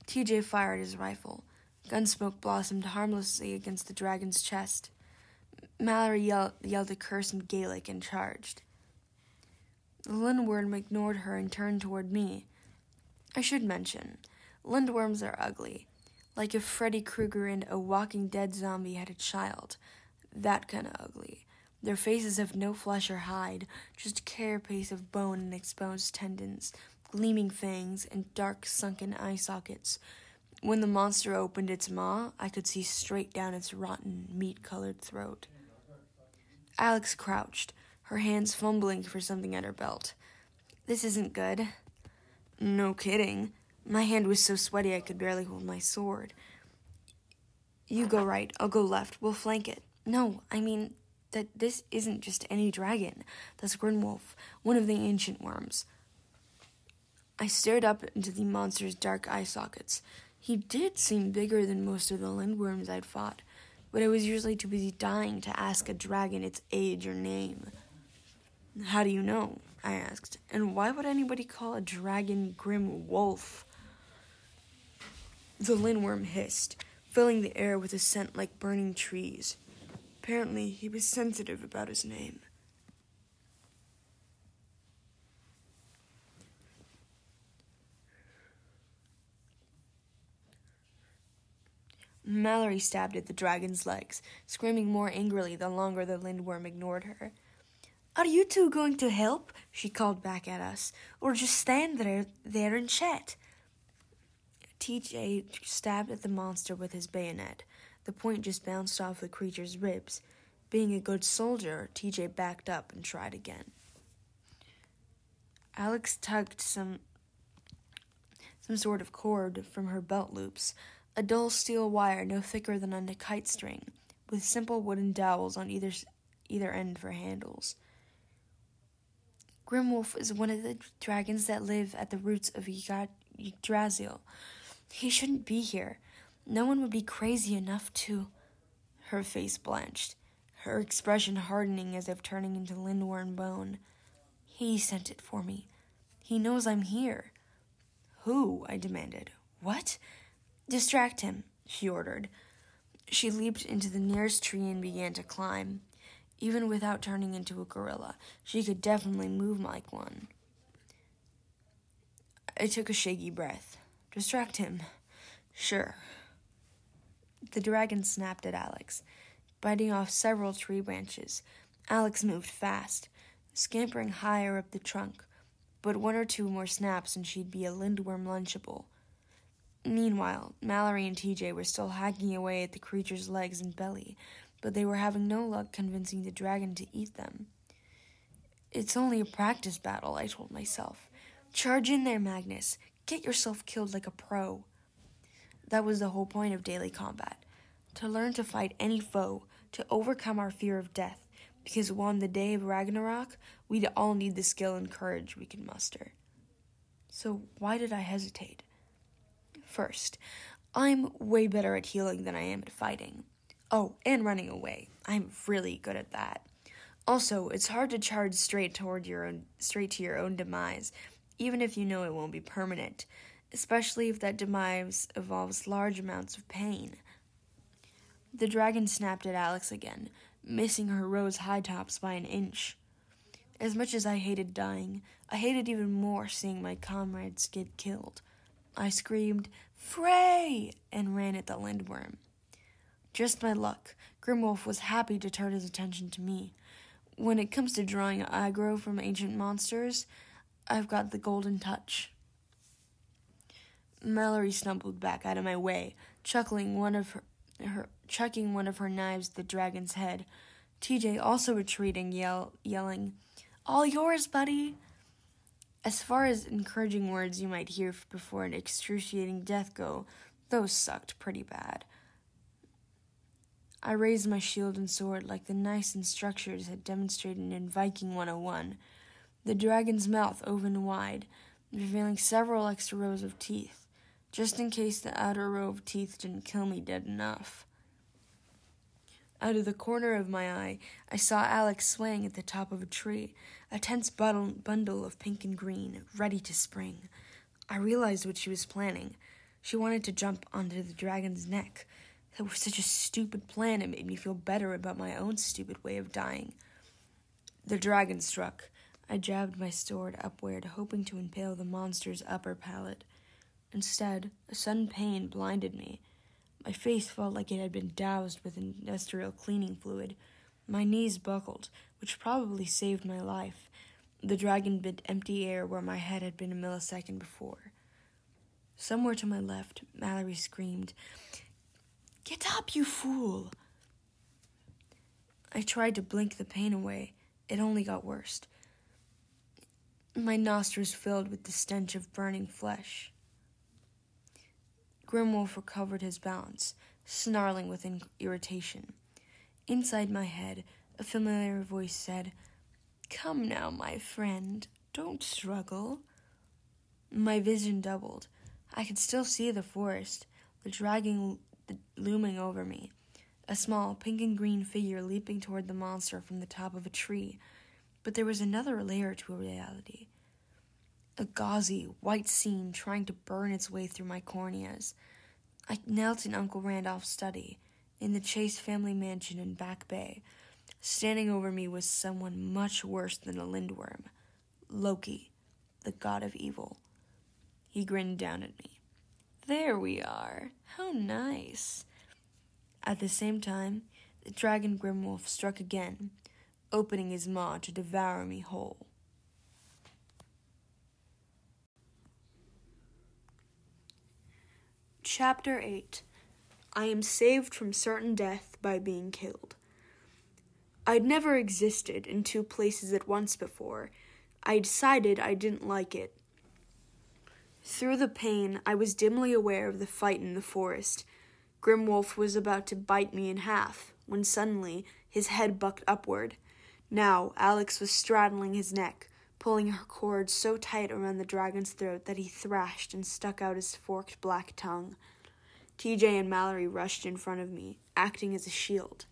TJ fired his rifle. Gunsmoke blossomed harmlessly against the dragon's chest. Mallory yelled, yelled a curse in Gaelic and charged. The lindworm ignored her and turned toward me. I should mention, lindworms are ugly, like if Freddy Krueger and a Walking Dead zombie had a child. That kind of ugly. Their faces have no flesh or hide, just a carapace of bone and exposed tendons, gleaming fangs, and dark sunken eye sockets. When the monster opened its maw, I could see straight down its rotten, meat colored throat. Alex crouched, her hands fumbling for something at her belt. This isn't good. No kidding. My hand was so sweaty I could barely hold my sword. You go right, I'll go left. We'll flank it. No, I mean that this isn't just any dragon. That's Grimwolf, one of the ancient worms. I stared up into the monster's dark eye sockets. He did seem bigger than most of the lindworms I'd fought, but I was usually too busy dying to ask a dragon its age or name. How do you know? I asked. And why would anybody call a dragon Grimwolf? The lindworm hissed, filling the air with a scent like burning trees. Apparently, he was sensitive about his name. Mallory stabbed at the dragon's legs, screaming more angrily the longer the lindworm ignored her. Are you two going to help? she called back at us, or just stand there, there and chat? TJ stabbed at the monster with his bayonet. The point just bounced off the creature's ribs. Being a good soldier, TJ backed up and tried again. Alex tugged some some sort of cord from her belt loops, a dull steel wire no thicker than a kite string, with simple wooden dowels on either either end for handles. Grimwolf is one of the dragons that live at the roots of Yggdrasil. He shouldn't be here. No one would be crazy enough to. Her face blanched, her expression hardening as if turning into lindworm bone. He sent it for me. He knows I'm here. Who? I demanded. What? Distract him, she ordered. She leaped into the nearest tree and began to climb. Even without turning into a gorilla, she could definitely move like one. I took a shaky breath. Distract him. Sure. The dragon snapped at Alex, biting off several tree branches. Alex moved fast, scampering higher up the trunk, but one or two more snaps and she'd be a lindworm lunchable. Meanwhile, Mallory and TJ were still hacking away at the creature's legs and belly, but they were having no luck convincing the dragon to eat them. It's only a practice battle, I told myself. Charge in there, Magnus. Get yourself killed like a pro. That was the whole point of daily combat to learn to fight any foe, to overcome our fear of death, because on the day of Ragnarok, we'd all need the skill and courage we could muster. So, why did I hesitate? First, I'm way better at healing than I am at fighting. Oh, and running away. I'm really good at that. Also, it's hard to charge straight toward your own straight to your own demise, even if you know it won't be permanent, especially if that demise involves large amounts of pain. The dragon snapped at Alex again, missing her rose high tops by an inch. As much as I hated dying, I hated even more seeing my comrades get killed. I screamed, Frey! and ran at the lindworm. Just my luck. Grimwolf was happy to turn his attention to me. When it comes to drawing aggro from ancient monsters, I've got the golden touch. Mallory stumbled back out of my way, chuckling one of her, her chucking one of her knives at the dragon's head. TJ also retreating, yell, yelling, "All yours, buddy!" As far as encouraging words you might hear before an excruciating death go, those sucked pretty bad. I raised my shield and sword like the nice instructors had demonstrated in Viking 101. The dragon's mouth opened wide, revealing several extra rows of teeth, just in case the outer row of teeth didn't kill me dead enough. Out of the corner of my eye, I saw Alex swaying at the top of a tree, a tense bundle of pink and green, ready to spring. I realized what she was planning. She wanted to jump onto the dragon's neck. That was such a stupid plan, it made me feel better about my own stupid way of dying. The dragon struck. I jabbed my sword upward, hoping to impale the monster's upper palate. Instead, a sudden pain blinded me. My face felt like it had been doused with industrial cleaning fluid. My knees buckled, which probably saved my life. The dragon bit empty air where my head had been a millisecond before. Somewhere to my left, Mallory screamed, Get up, you fool! I tried to blink the pain away. It only got worse. My nostrils filled with the stench of burning flesh. Grimwolf recovered his balance, snarling with in- irritation. Inside my head, a familiar voice said, Come now, my friend, don't struggle. My vision doubled. I could still see the forest, the dragon looming over me, a small pink and green figure leaping toward the monster from the top of a tree. But there was another layer to reality a gauzy, white scene trying to burn its way through my corneas. I knelt in Uncle Randolph's study, in the Chase family mansion in Back Bay. Standing over me was someone much worse than a lindworm Loki, the god of evil. He grinned down at me. There we are. How nice. At the same time, the dragon Grimwolf struck again, opening his maw to devour me whole. Chapter 8 I am saved from certain death by being killed. I'd never existed in two places at once before. I decided I didn't like it. Through the pain, I was dimly aware of the fight in the forest. Grimwolf was about to bite me in half, when suddenly his head bucked upward. Now Alex was straddling his neck, pulling her cord so tight around the dragon's throat that he thrashed and stuck out his forked black tongue. TJ and Mallory rushed in front of me, acting as a shield.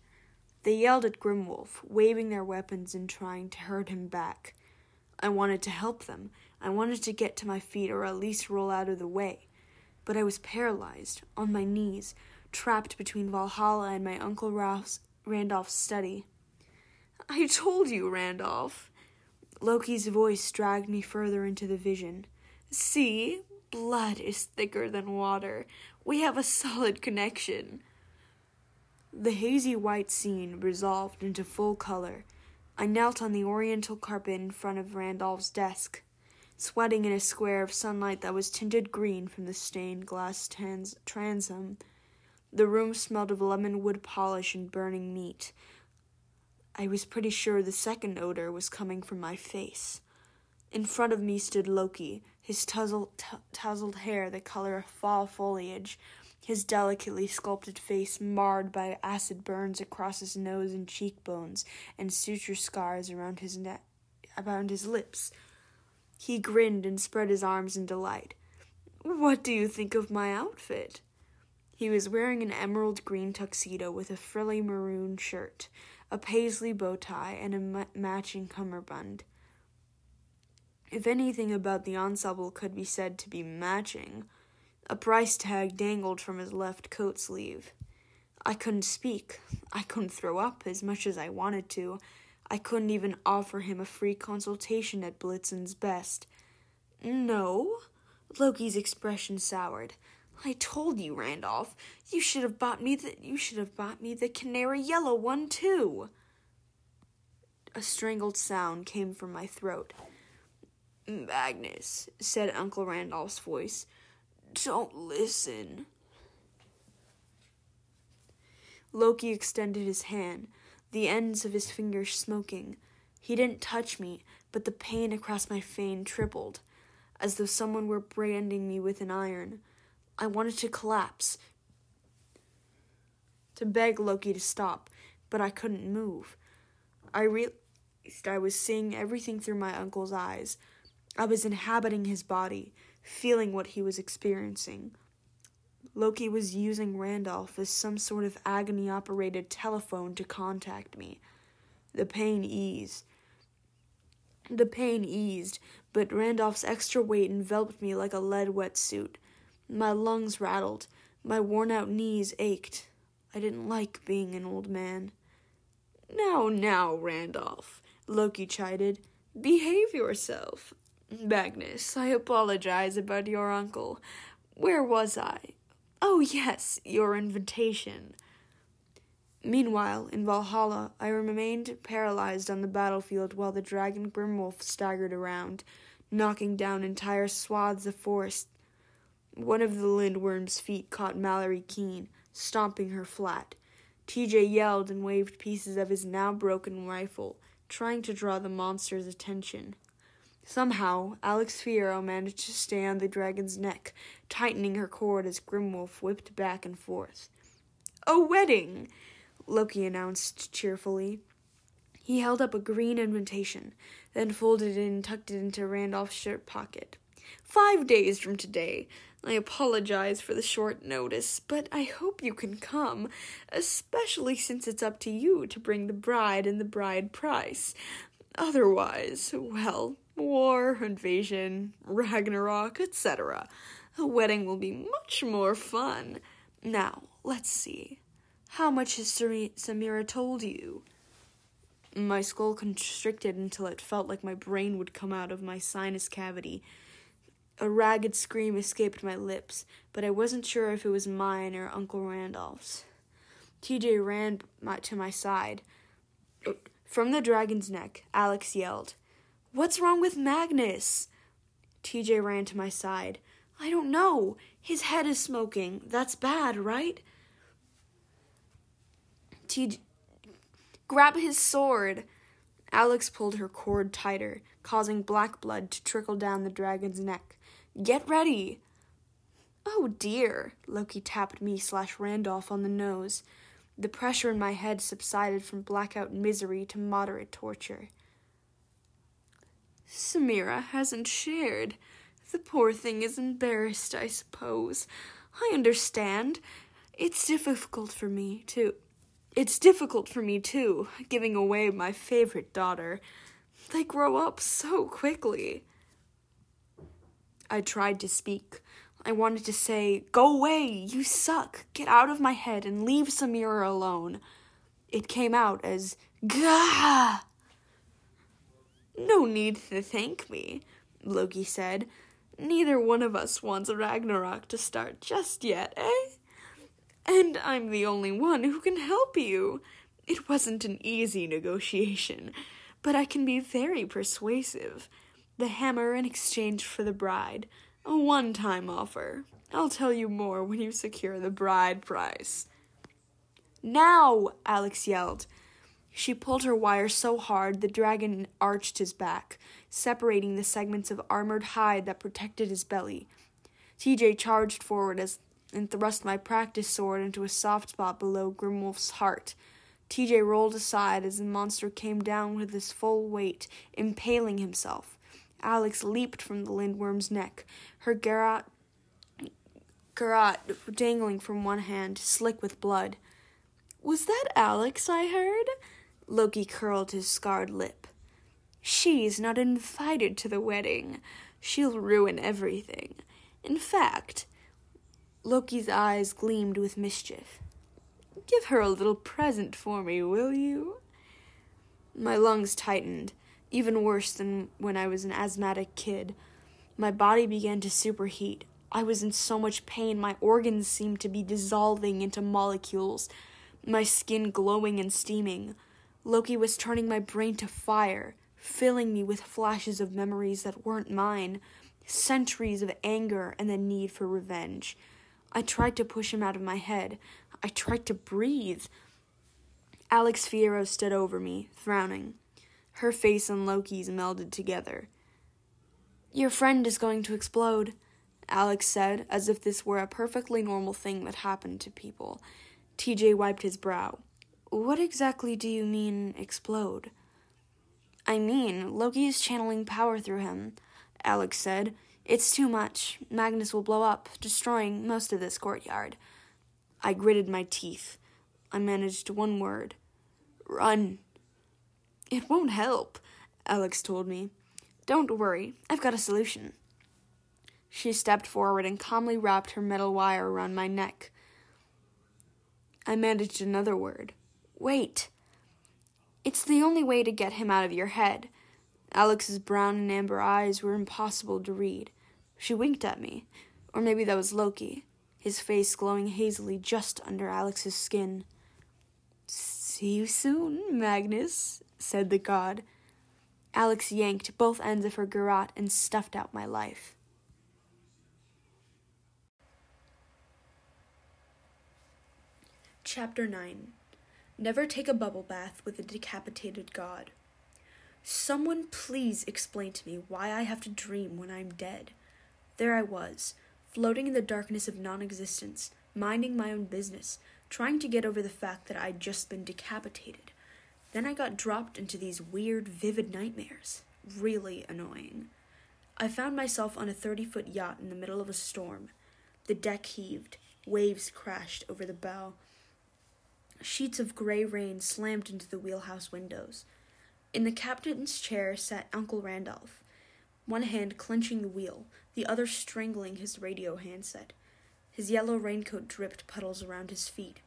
They yelled at Grimwolf, waving their weapons and trying to hurt him back. I wanted to help them. I wanted to get to my feet or at least roll out of the way. But I was paralyzed, on my knees, trapped between Valhalla and my Uncle Ralph's, Randolph's study. I told you, Randolph, Loki's voice dragged me further into the vision. See, blood is thicker than water. We have a solid connection. The hazy white scene resolved into full color. I knelt on the oriental carpet in front of Randolph's desk, sweating in a square of sunlight that was tinted green from the stained glass trans- transom. The room smelled of lemon wood polish and burning meat. I was pretty sure the second odor was coming from my face. In front of me stood Loki, his tousled, t- tousled hair the color of fall foliage, his delicately sculpted face marred by acid burns across his nose and cheekbones, and suture scars around his neck, around his lips. He grinned and spread his arms in delight. What do you think of my outfit? He was wearing an emerald green tuxedo with a frilly maroon shirt, a paisley bow tie, and a matching cummerbund. If anything about the ensemble could be said to be matching, a price tag dangled from his left coat sleeve. I couldn't speak. I couldn't throw up as much as I wanted to. I couldn't even offer him a free consultation at Blitzen's best. No? Loki's expression soured. I told you, Randolph. You should have bought me the you should have bought me the canary yellow one too. A strangled sound came from my throat. Magnus, said Uncle Randolph's voice, don't listen. Loki extended his hand, the ends of his fingers smoking. He didn't touch me, but the pain across my face tripled, as though someone were branding me with an iron. I wanted to collapse, to beg Loki to stop, but I couldn't move. I realized I was seeing everything through my uncle's eyes. I was inhabiting his body, feeling what he was experiencing. Loki was using Randolph as some sort of agony operated telephone to contact me. The pain eased. The pain eased, but Randolph's extra weight enveloped me like a lead wetsuit. My lungs rattled. My worn out knees ached. I didn't like being an old man. Now, now, Randolph, Loki chided. Behave yourself. Magnus, I apologize about your uncle. Where was I? Oh, yes, your invitation. Meanwhile, in Valhalla, I remained paralyzed on the battlefield while the dragon Grimwolf staggered around, knocking down entire swaths of forest. One of the lindworm's feet caught Mallory Keene, stomping her flat. TJ yelled and waved pieces of his now broken rifle, trying to draw the monster's attention. Somehow, Alex Fierro managed to stay on the dragon's neck, tightening her cord as Grimwolf whipped back and forth. A wedding! Loki announced cheerfully. He held up a green invitation, then folded it and tucked it into Randolph's shirt pocket. Five days from today. I apologize for the short notice, but I hope you can come, especially since it's up to you to bring the bride and the bride price. Otherwise, well, war, invasion, Ragnarok, etc. A wedding will be much more fun. Now, let's see. How much has Samirah told you? My skull constricted until it felt like my brain would come out of my sinus cavity. A ragged scream escaped my lips, but I wasn't sure if it was mine or Uncle Randolph's. TJ ran to my side. From the dragon's neck, Alex yelled, What's wrong with Magnus? TJ ran to my side. I don't know. His head is smoking. That's bad, right? TJ. Grab his sword. Alex pulled her cord tighter, causing black blood to trickle down the dragon's neck. Get ready. Oh dear, Loki tapped me slash Randolph on the nose. The pressure in my head subsided from blackout misery to moderate torture. Samirah hasn't shared. The poor thing is embarrassed, I suppose. I understand. It's difficult for me, too. It's difficult for me, too, giving away my favorite daughter. They grow up so quickly. I tried to speak. I wanted to say, Go away, you suck, get out of my head and leave Samirah alone. It came out as, Gah! No need to thank me, Loki said. Neither one of us wants Ragnarok to start just yet, eh? And I'm the only one who can help you. It wasn't an easy negotiation, but I can be very persuasive. The hammer in exchange for the bride. A one time offer. I'll tell you more when you secure the bride price. Now! Alex yelled. She pulled her wire so hard the dragon arched his back, separating the segments of armored hide that protected his belly. TJ charged forward as and thrust my practice sword into a soft spot below Grimwolf's heart. TJ rolled aside as the monster came down with his full weight, impaling himself. Alex leaped from the lindworm's neck, her garrote, garrote dangling from one hand, slick with blood. Was that Alex I heard? Loki curled his scarred lip. She's not invited to the wedding. She'll ruin everything. In fact, Loki's eyes gleamed with mischief. Give her a little present for me, will you? My lungs tightened, even worse than when I was an asthmatic kid. My body began to superheat. I was in so much pain, my organs seemed to be dissolving into molecules, my skin glowing and steaming. Loki was turning my brain to fire, filling me with flashes of memories that weren't mine, centuries of anger and the need for revenge. I tried to push him out of my head. I tried to breathe. Alex Fierro stood over me, frowning. Her face and Loki's melded together. Your friend is going to explode, Alex said, as if this were a perfectly normal thing that happened to people. TJ wiped his brow. What exactly do you mean, explode? I mean, Loki is channeling power through him, Alex said. It's too much. Magnus will blow up, destroying most of this courtyard. I gritted my teeth. I managed one word Run. It won't help, Alex told me. Don't worry, I've got a solution. She stepped forward and calmly wrapped her metal wire around my neck. I managed another word. Wait. It's the only way to get him out of your head. Alex's brown and amber eyes were impossible to read. She winked at me. Or maybe that was Loki, his face glowing hazily just under Alex's skin. See you soon, Magnus, said the god. Alex yanked both ends of her garrote and stuffed out my life. Chapter 9 Never take a bubble bath with a decapitated god. Someone please explain to me why I have to dream when I'm dead. There I was, floating in the darkness of non existence, minding my own business, trying to get over the fact that I'd just been decapitated. Then I got dropped into these weird, vivid nightmares. Really annoying. I found myself on a 30 foot yacht in the middle of a storm. The deck heaved, waves crashed over the bow. Sheets of gray rain slammed into the wheelhouse windows. In the captain's chair sat Uncle Randolph, one hand clenching the wheel, the other strangling his radio handset. His yellow raincoat dripped puddles around his feet.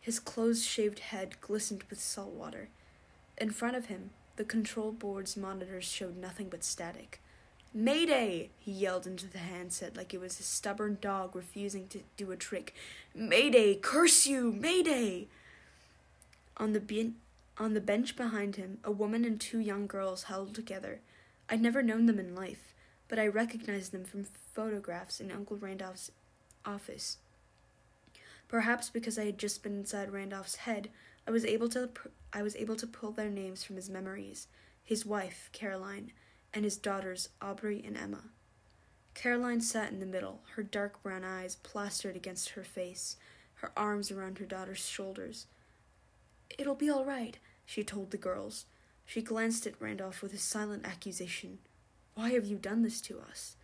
His close shaved head glistened with salt water. In front of him, the control board's monitors showed nothing but static. Mayday! he yelled into the handset like it was a stubborn dog refusing to do a trick. Mayday! Curse you! Mayday! On the on the bench behind him, a woman and two young girls huddled together. I'd never known them in life, but I recognized them from photographs in Uncle Randolph's office. Perhaps because I had just been inside Randolph's head, I was able to I was able to pull their names from his memories. His wife, Caroline, and his daughters, Aubrey and Emma. Caroline sat in the middle, her dark brown eyes plastered against her face, her arms around her daughter's shoulders. It'll be all right, she told the girls. She glanced at Randolph with a silent accusation. Why have you done this to us?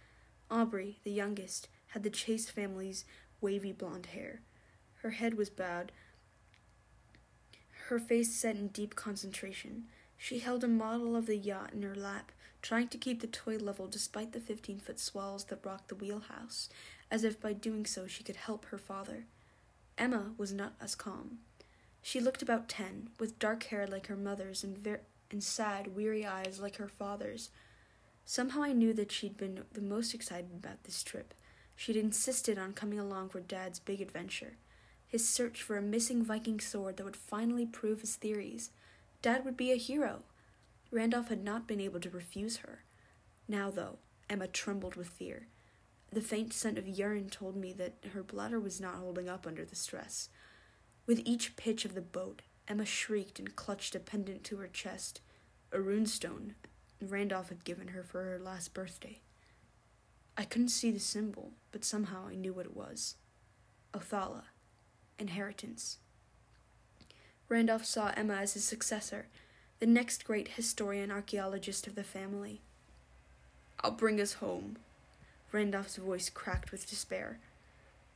Aubrey, the youngest, had the Chase family's wavy blonde hair. Her head was bowed, her face set in deep concentration. She held a model of the yacht in her lap, trying to keep the toy level despite the fifteen foot swells that rocked the wheelhouse, as if by doing so she could help her father. Emma was not as calm. She looked about ten, with dark hair like her mother's and, ver- and sad, weary eyes like her father's. Somehow I knew that she'd been the most excited about this trip. She'd insisted on coming along for Dad's big adventure his search for a missing Viking sword that would finally prove his theories. Dad would be a hero. Randolph had not been able to refuse her. Now, though, Emma trembled with fear. The faint scent of urine told me that her bladder was not holding up under the stress. With each pitch of the boat, Emma shrieked and clutched a pendant to her chest, a runestone Randolph had given her for her last birthday. I couldn't see the symbol, but somehow I knew what it was. Othala, inheritance. Randolph saw Emma as his successor, the next great historian archaeologist of the family. I'll bring us home. Randolph's voice cracked with despair.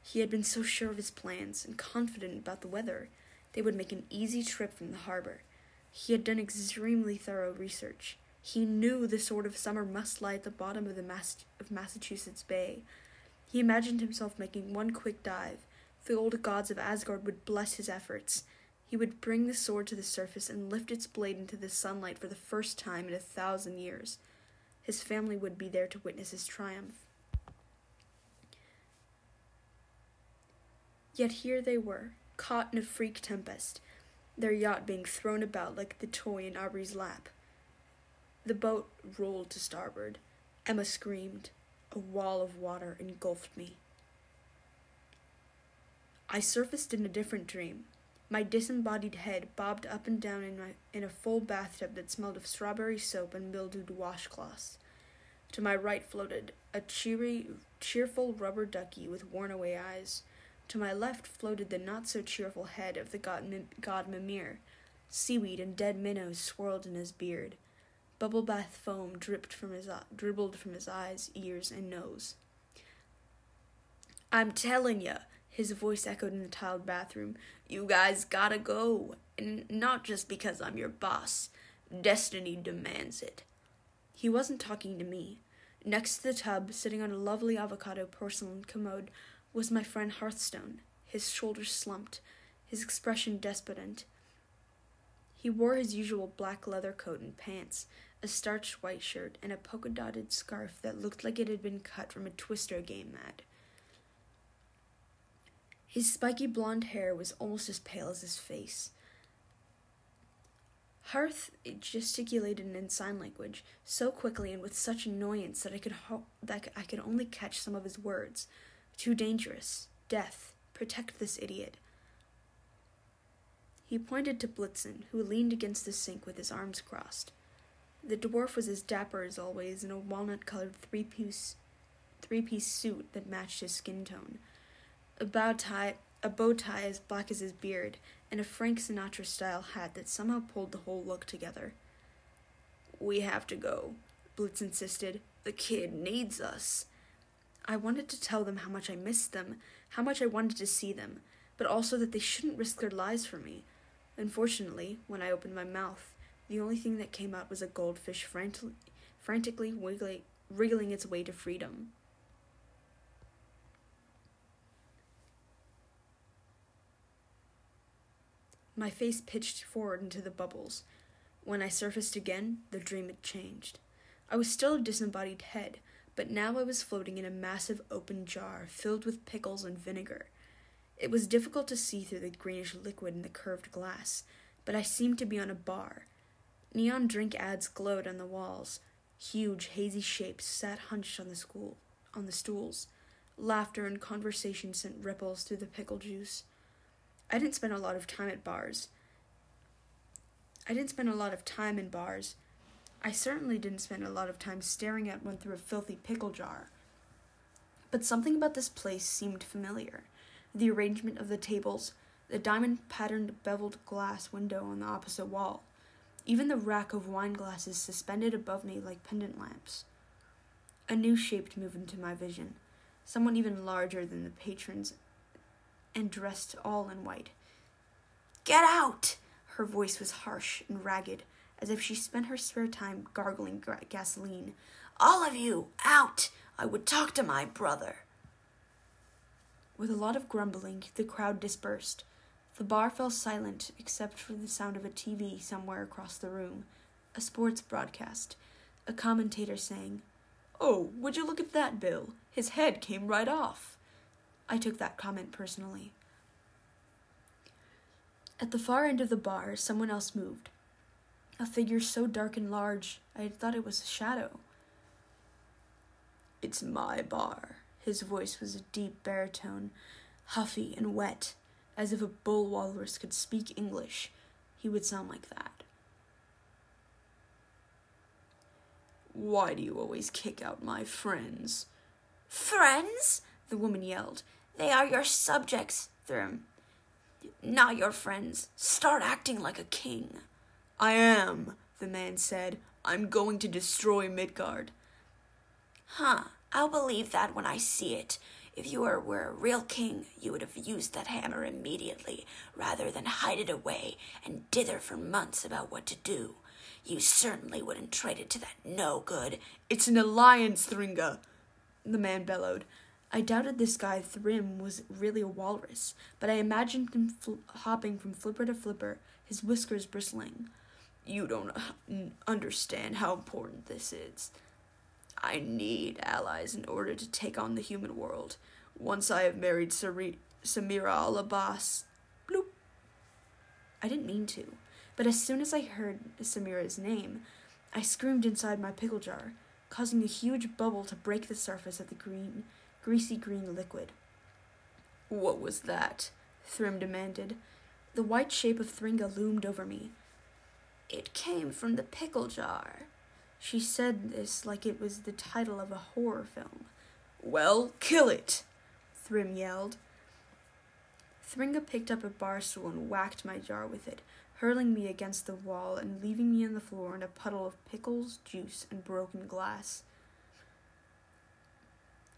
He had been so sure of his plans and confident about the weather. They would make an easy trip from the harbor. He had done extremely thorough research. He knew the Sword of Summer must lie at the bottom of the Mass- of Massachusetts Bay. He imagined himself making one quick dive, The old gods of Asgard would bless his efforts. He would bring the sword to the surface and lift its blade into the sunlight for the first time in a thousand years. His family would be there to witness his triumph. Yet here they were, caught in a freak tempest, their yacht being thrown about like the toy in Aubrey's lap. The boat rolled to starboard. Emma screamed. A wall of water engulfed me. I surfaced in a different dream. My disembodied head bobbed up and down in, my, in a full bathtub that smelled of strawberry soap and mildewed washcloths. To my right floated a cheery, cheerful rubber ducky with worn away eyes. To my left floated the not so cheerful head of the god, god Mimir. Seaweed and dead minnows swirled in his beard. Bubble bath foam dripped from his, dribbled from his eyes, ears, and nose. I'm telling ya, his voice echoed in the tiled bathroom. You guys gotta go. And not just because I'm your boss. Destiny demands it. He wasn't talking to me. Next to the tub, sitting on a lovely avocado porcelain commode, was my friend Hearthstone, his shoulders slumped, his expression despondent. He wore his usual black leather coat and pants, a starched white shirt, and a polka dotted scarf that looked like it had been cut from a Twister game ad. His spiky blonde hair was almost as pale as his face. Hearth gesticulated in sign language so quickly and with such annoyance that I could ho- that I could only catch some of his words. Too dangerous. Death. Protect this idiot. He pointed to Blitzen, who leaned against the sink with his arms crossed. The dwarf was as dapper as always in a walnut colored three piece three piece suit that matched his skin tone a bow tie, a bow tie as black as his beard, and a Frank Sinatra style hat that somehow pulled the whole look together. We have to go, Blitz insisted. The kid needs us. I wanted to tell them how much I missed them, how much I wanted to see them, but also that they shouldn't risk their lives for me. Unfortunately, when I opened my mouth, the only thing that came out was a goldfish frantic- frantically wiggling, wriggling its way to freedom. My face pitched forward into the bubbles. When I surfaced again, the dream had changed. I was still a disembodied head, but now I was floating in a massive open jar filled with pickles and vinegar. It was difficult to see through the greenish liquid in the curved glass, but I seemed to be on a bar. Neon drink ads glowed on the walls. Huge, hazy shapes sat hunched on the school on the stools. Laughter and conversation sent ripples through the pickle juice. I didn't spend a lot of time at bars. I didn't spend a lot of time in bars. I certainly didn't spend a lot of time staring at one through a filthy pickle jar. But something about this place seemed familiar. The arrangement of the tables, the diamond patterned beveled glass window on the opposite wall, even the rack of wine glasses suspended above me like pendant lamps. A new shape moved into my vision, someone even larger than the patrons and dressed all in white. Get out! Her voice was harsh and ragged, as if she spent her spare time gargling gasoline. All of you, out! I would talk to my brother. With a lot of grumbling, the crowd dispersed. The bar fell silent except for the sound of a TV somewhere across the room, a sports broadcast, a commentator saying, Oh, would you look at that, Bill? His head came right off. I took that comment personally. At the far end of the bar, someone else moved. A figure so dark and large, I had thought it was a shadow. It's my bar. His voice was a deep baritone, huffy and wet, as if a bull walrus could speak English. He would sound like that. Why do you always kick out my friends? Friends? The woman yelled. They are your subjects, Thrym. Not your friends. Start acting like a king. I am, the man said. I'm going to destroy Midgard. Huh, I'll believe that when I see it. If you were, were a real king, you would have used that hammer immediately, rather than hide it away and dither for months about what to do. You certainly wouldn't trade it to that no good. It's an alliance, Thrynga, the man bellowed. I doubted this guy Thrym was really a walrus, but I imagined him fl- hopping from flipper to flipper, his whiskers bristling. You don't uh, understand how important this is. I need allies in order to take on the human world. Once I have married Sari- Samirah Al Abbas. Bloop. I didn't mean to, but as soon as I heard Samirah's name, I screamed inside my pickle jar, causing a huge bubble to break the surface of the green, greasy green liquid. What was that? Thrym demanded. The white shape of Thrynga loomed over me. It came from the pickle jar. She said this like it was the title of a horror film. Well, kill it! Thrym yelled. Thrynga picked up a bar stool and whacked my jar with it, hurling me against the wall and leaving me on the floor in a puddle of pickles, juice, and broken glass.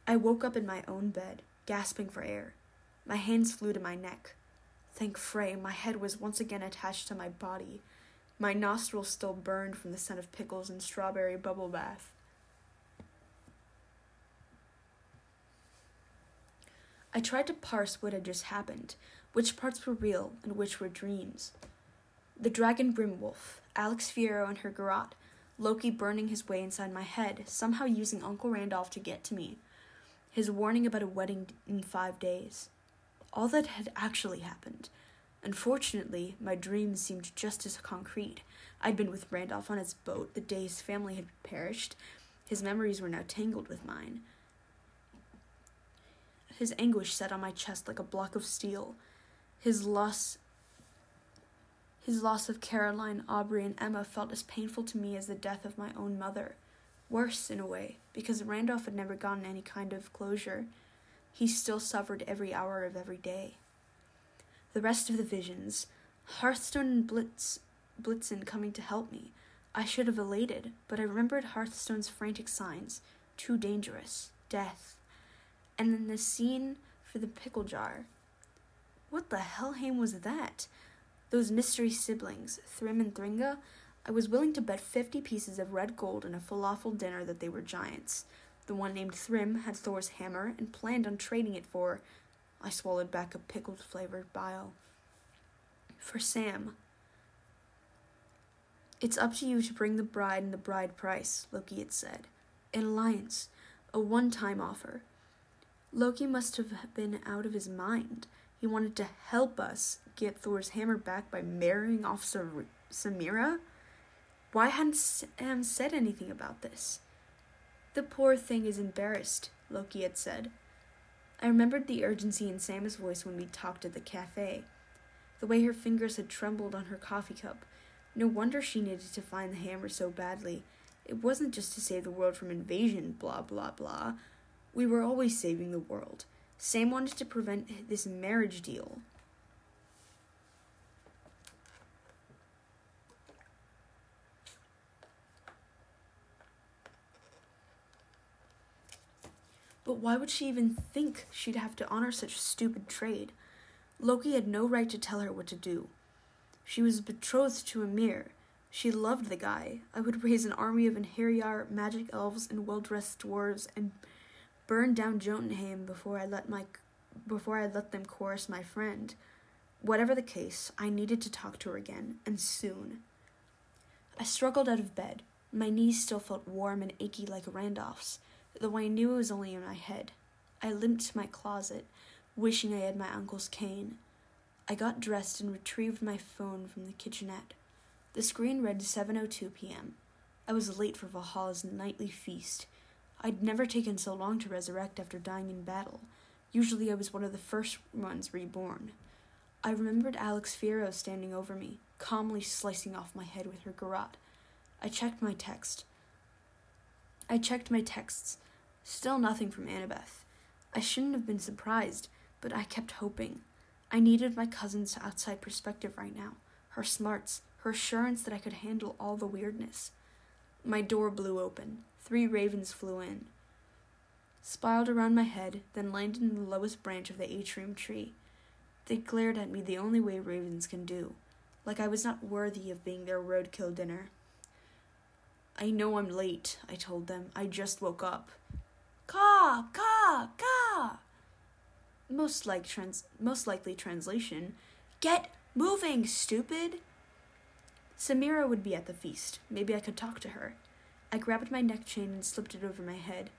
I woke up in my own bed, gasping for air. My hands flew to my neck. Thank Frey, my head was once again attached to my body. My nostrils still burned from the scent of pickles and strawberry bubble bath. I tried to parse what had just happened, which parts were real and which were dreams. The dragon Grimwolf, Alex Fierro and her garrote, Loki burning his way inside my head, somehow using Uncle Randolph to get to me, his warning about a wedding in five days. All that had actually happened. Unfortunately, my dreams seemed just as concrete. I'd been with Randolph on his boat the day his family had perished. His memories were now tangled with mine. His anguish sat on my chest like a block of steel. His loss his loss of Caroline, Aubrey, and Emma felt as painful to me as the death of my own mother. Worse, in a way, because Randolph had never gotten any kind of closure. He still suffered every hour of every day. The rest of the visions, Hearthstone and Blitz, Blitzen coming to help me. I should have elated, but I remembered Hearthstone's frantic signs too dangerous, death, and then the scene for the pickle jar. What the Helheim was that? Those mystery siblings, Thrym and Thrynga, I was willing to bet fifty pieces of red gold and a falafel dinner that they were giants. The one named Thrym had Thor's hammer and planned on trading it for. I swallowed back a pickled flavored bile. For Sam. It's up to you to bring the bride and the bride price, Loki had said. An alliance, a one time offer. Loki must have been out of his mind. He wanted to help us get Thor's hammer back by marrying off Samirah? Why hadn't Sam said anything about this? The poor thing is embarrassed, Loki had said. I remembered the urgency in Sam's voice when we talked at the cafe. The way her fingers had trembled on her coffee cup. No wonder she needed to find the hammer so badly. It wasn't just to save the world from invasion, blah, blah, blah. We were always saving the world. Sam wanted to prevent this marriage deal. But why would she even think she'd have to honor such stupid trade? Loki had no right to tell her what to do. She was betrothed to Amir. She loved the guy. I would raise an army of Einherjar, magic elves, and well-dressed dwarves, and burn down Jotunheim before I let my before I let them chorus my friend. Whatever the case, I needed to talk to her again, and soon. I struggled out of bed. My knees still felt warm and achy like Randolph's, though I knew it was only in my head. I limped to my closet, wishing I had my uncle's cane. I got dressed and retrieved my phone from the kitchenette. The screen read 7:02 p.m. I was late for Valhalla's nightly feast. I'd never taken so long to resurrect after dying in battle. Usually I was one of the first ones reborn. I remembered Alex Fierro standing over me, calmly slicing off my head with her garrote. I checked my text. I checked my texts. Still nothing from Annabeth. I shouldn't have been surprised, but I kept hoping. I needed my cousin's outside perspective right now, her smarts, her assurance that I could handle all the weirdness. My door blew open. Three ravens flew in, spiraled around my head, then landed in the lowest branch of the atrium tree. They glared at me the only way ravens can do, like I was not worthy of being their roadkill dinner. I know I'm late, I told them. I just woke up. Caw, caw, caw. Most like trans most likely translation, get moving, stupid. Samirah would be at the feast. Maybe I could talk to her. I grabbed my neck chain and slipped it over my head.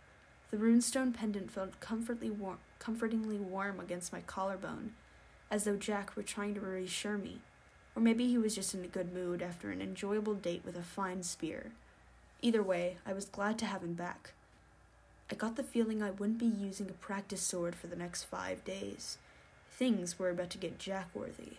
The runestone pendant felt comfortably warm, comfortingly warm against my collarbone, as though Jack were trying to reassure me. Or maybe he was just in a good mood after an enjoyable date with a fine spear. Either way, I was glad to have him back. I got the feeling I wouldn't be using a practice sword for the next five days. Things were about to get Jack worthy.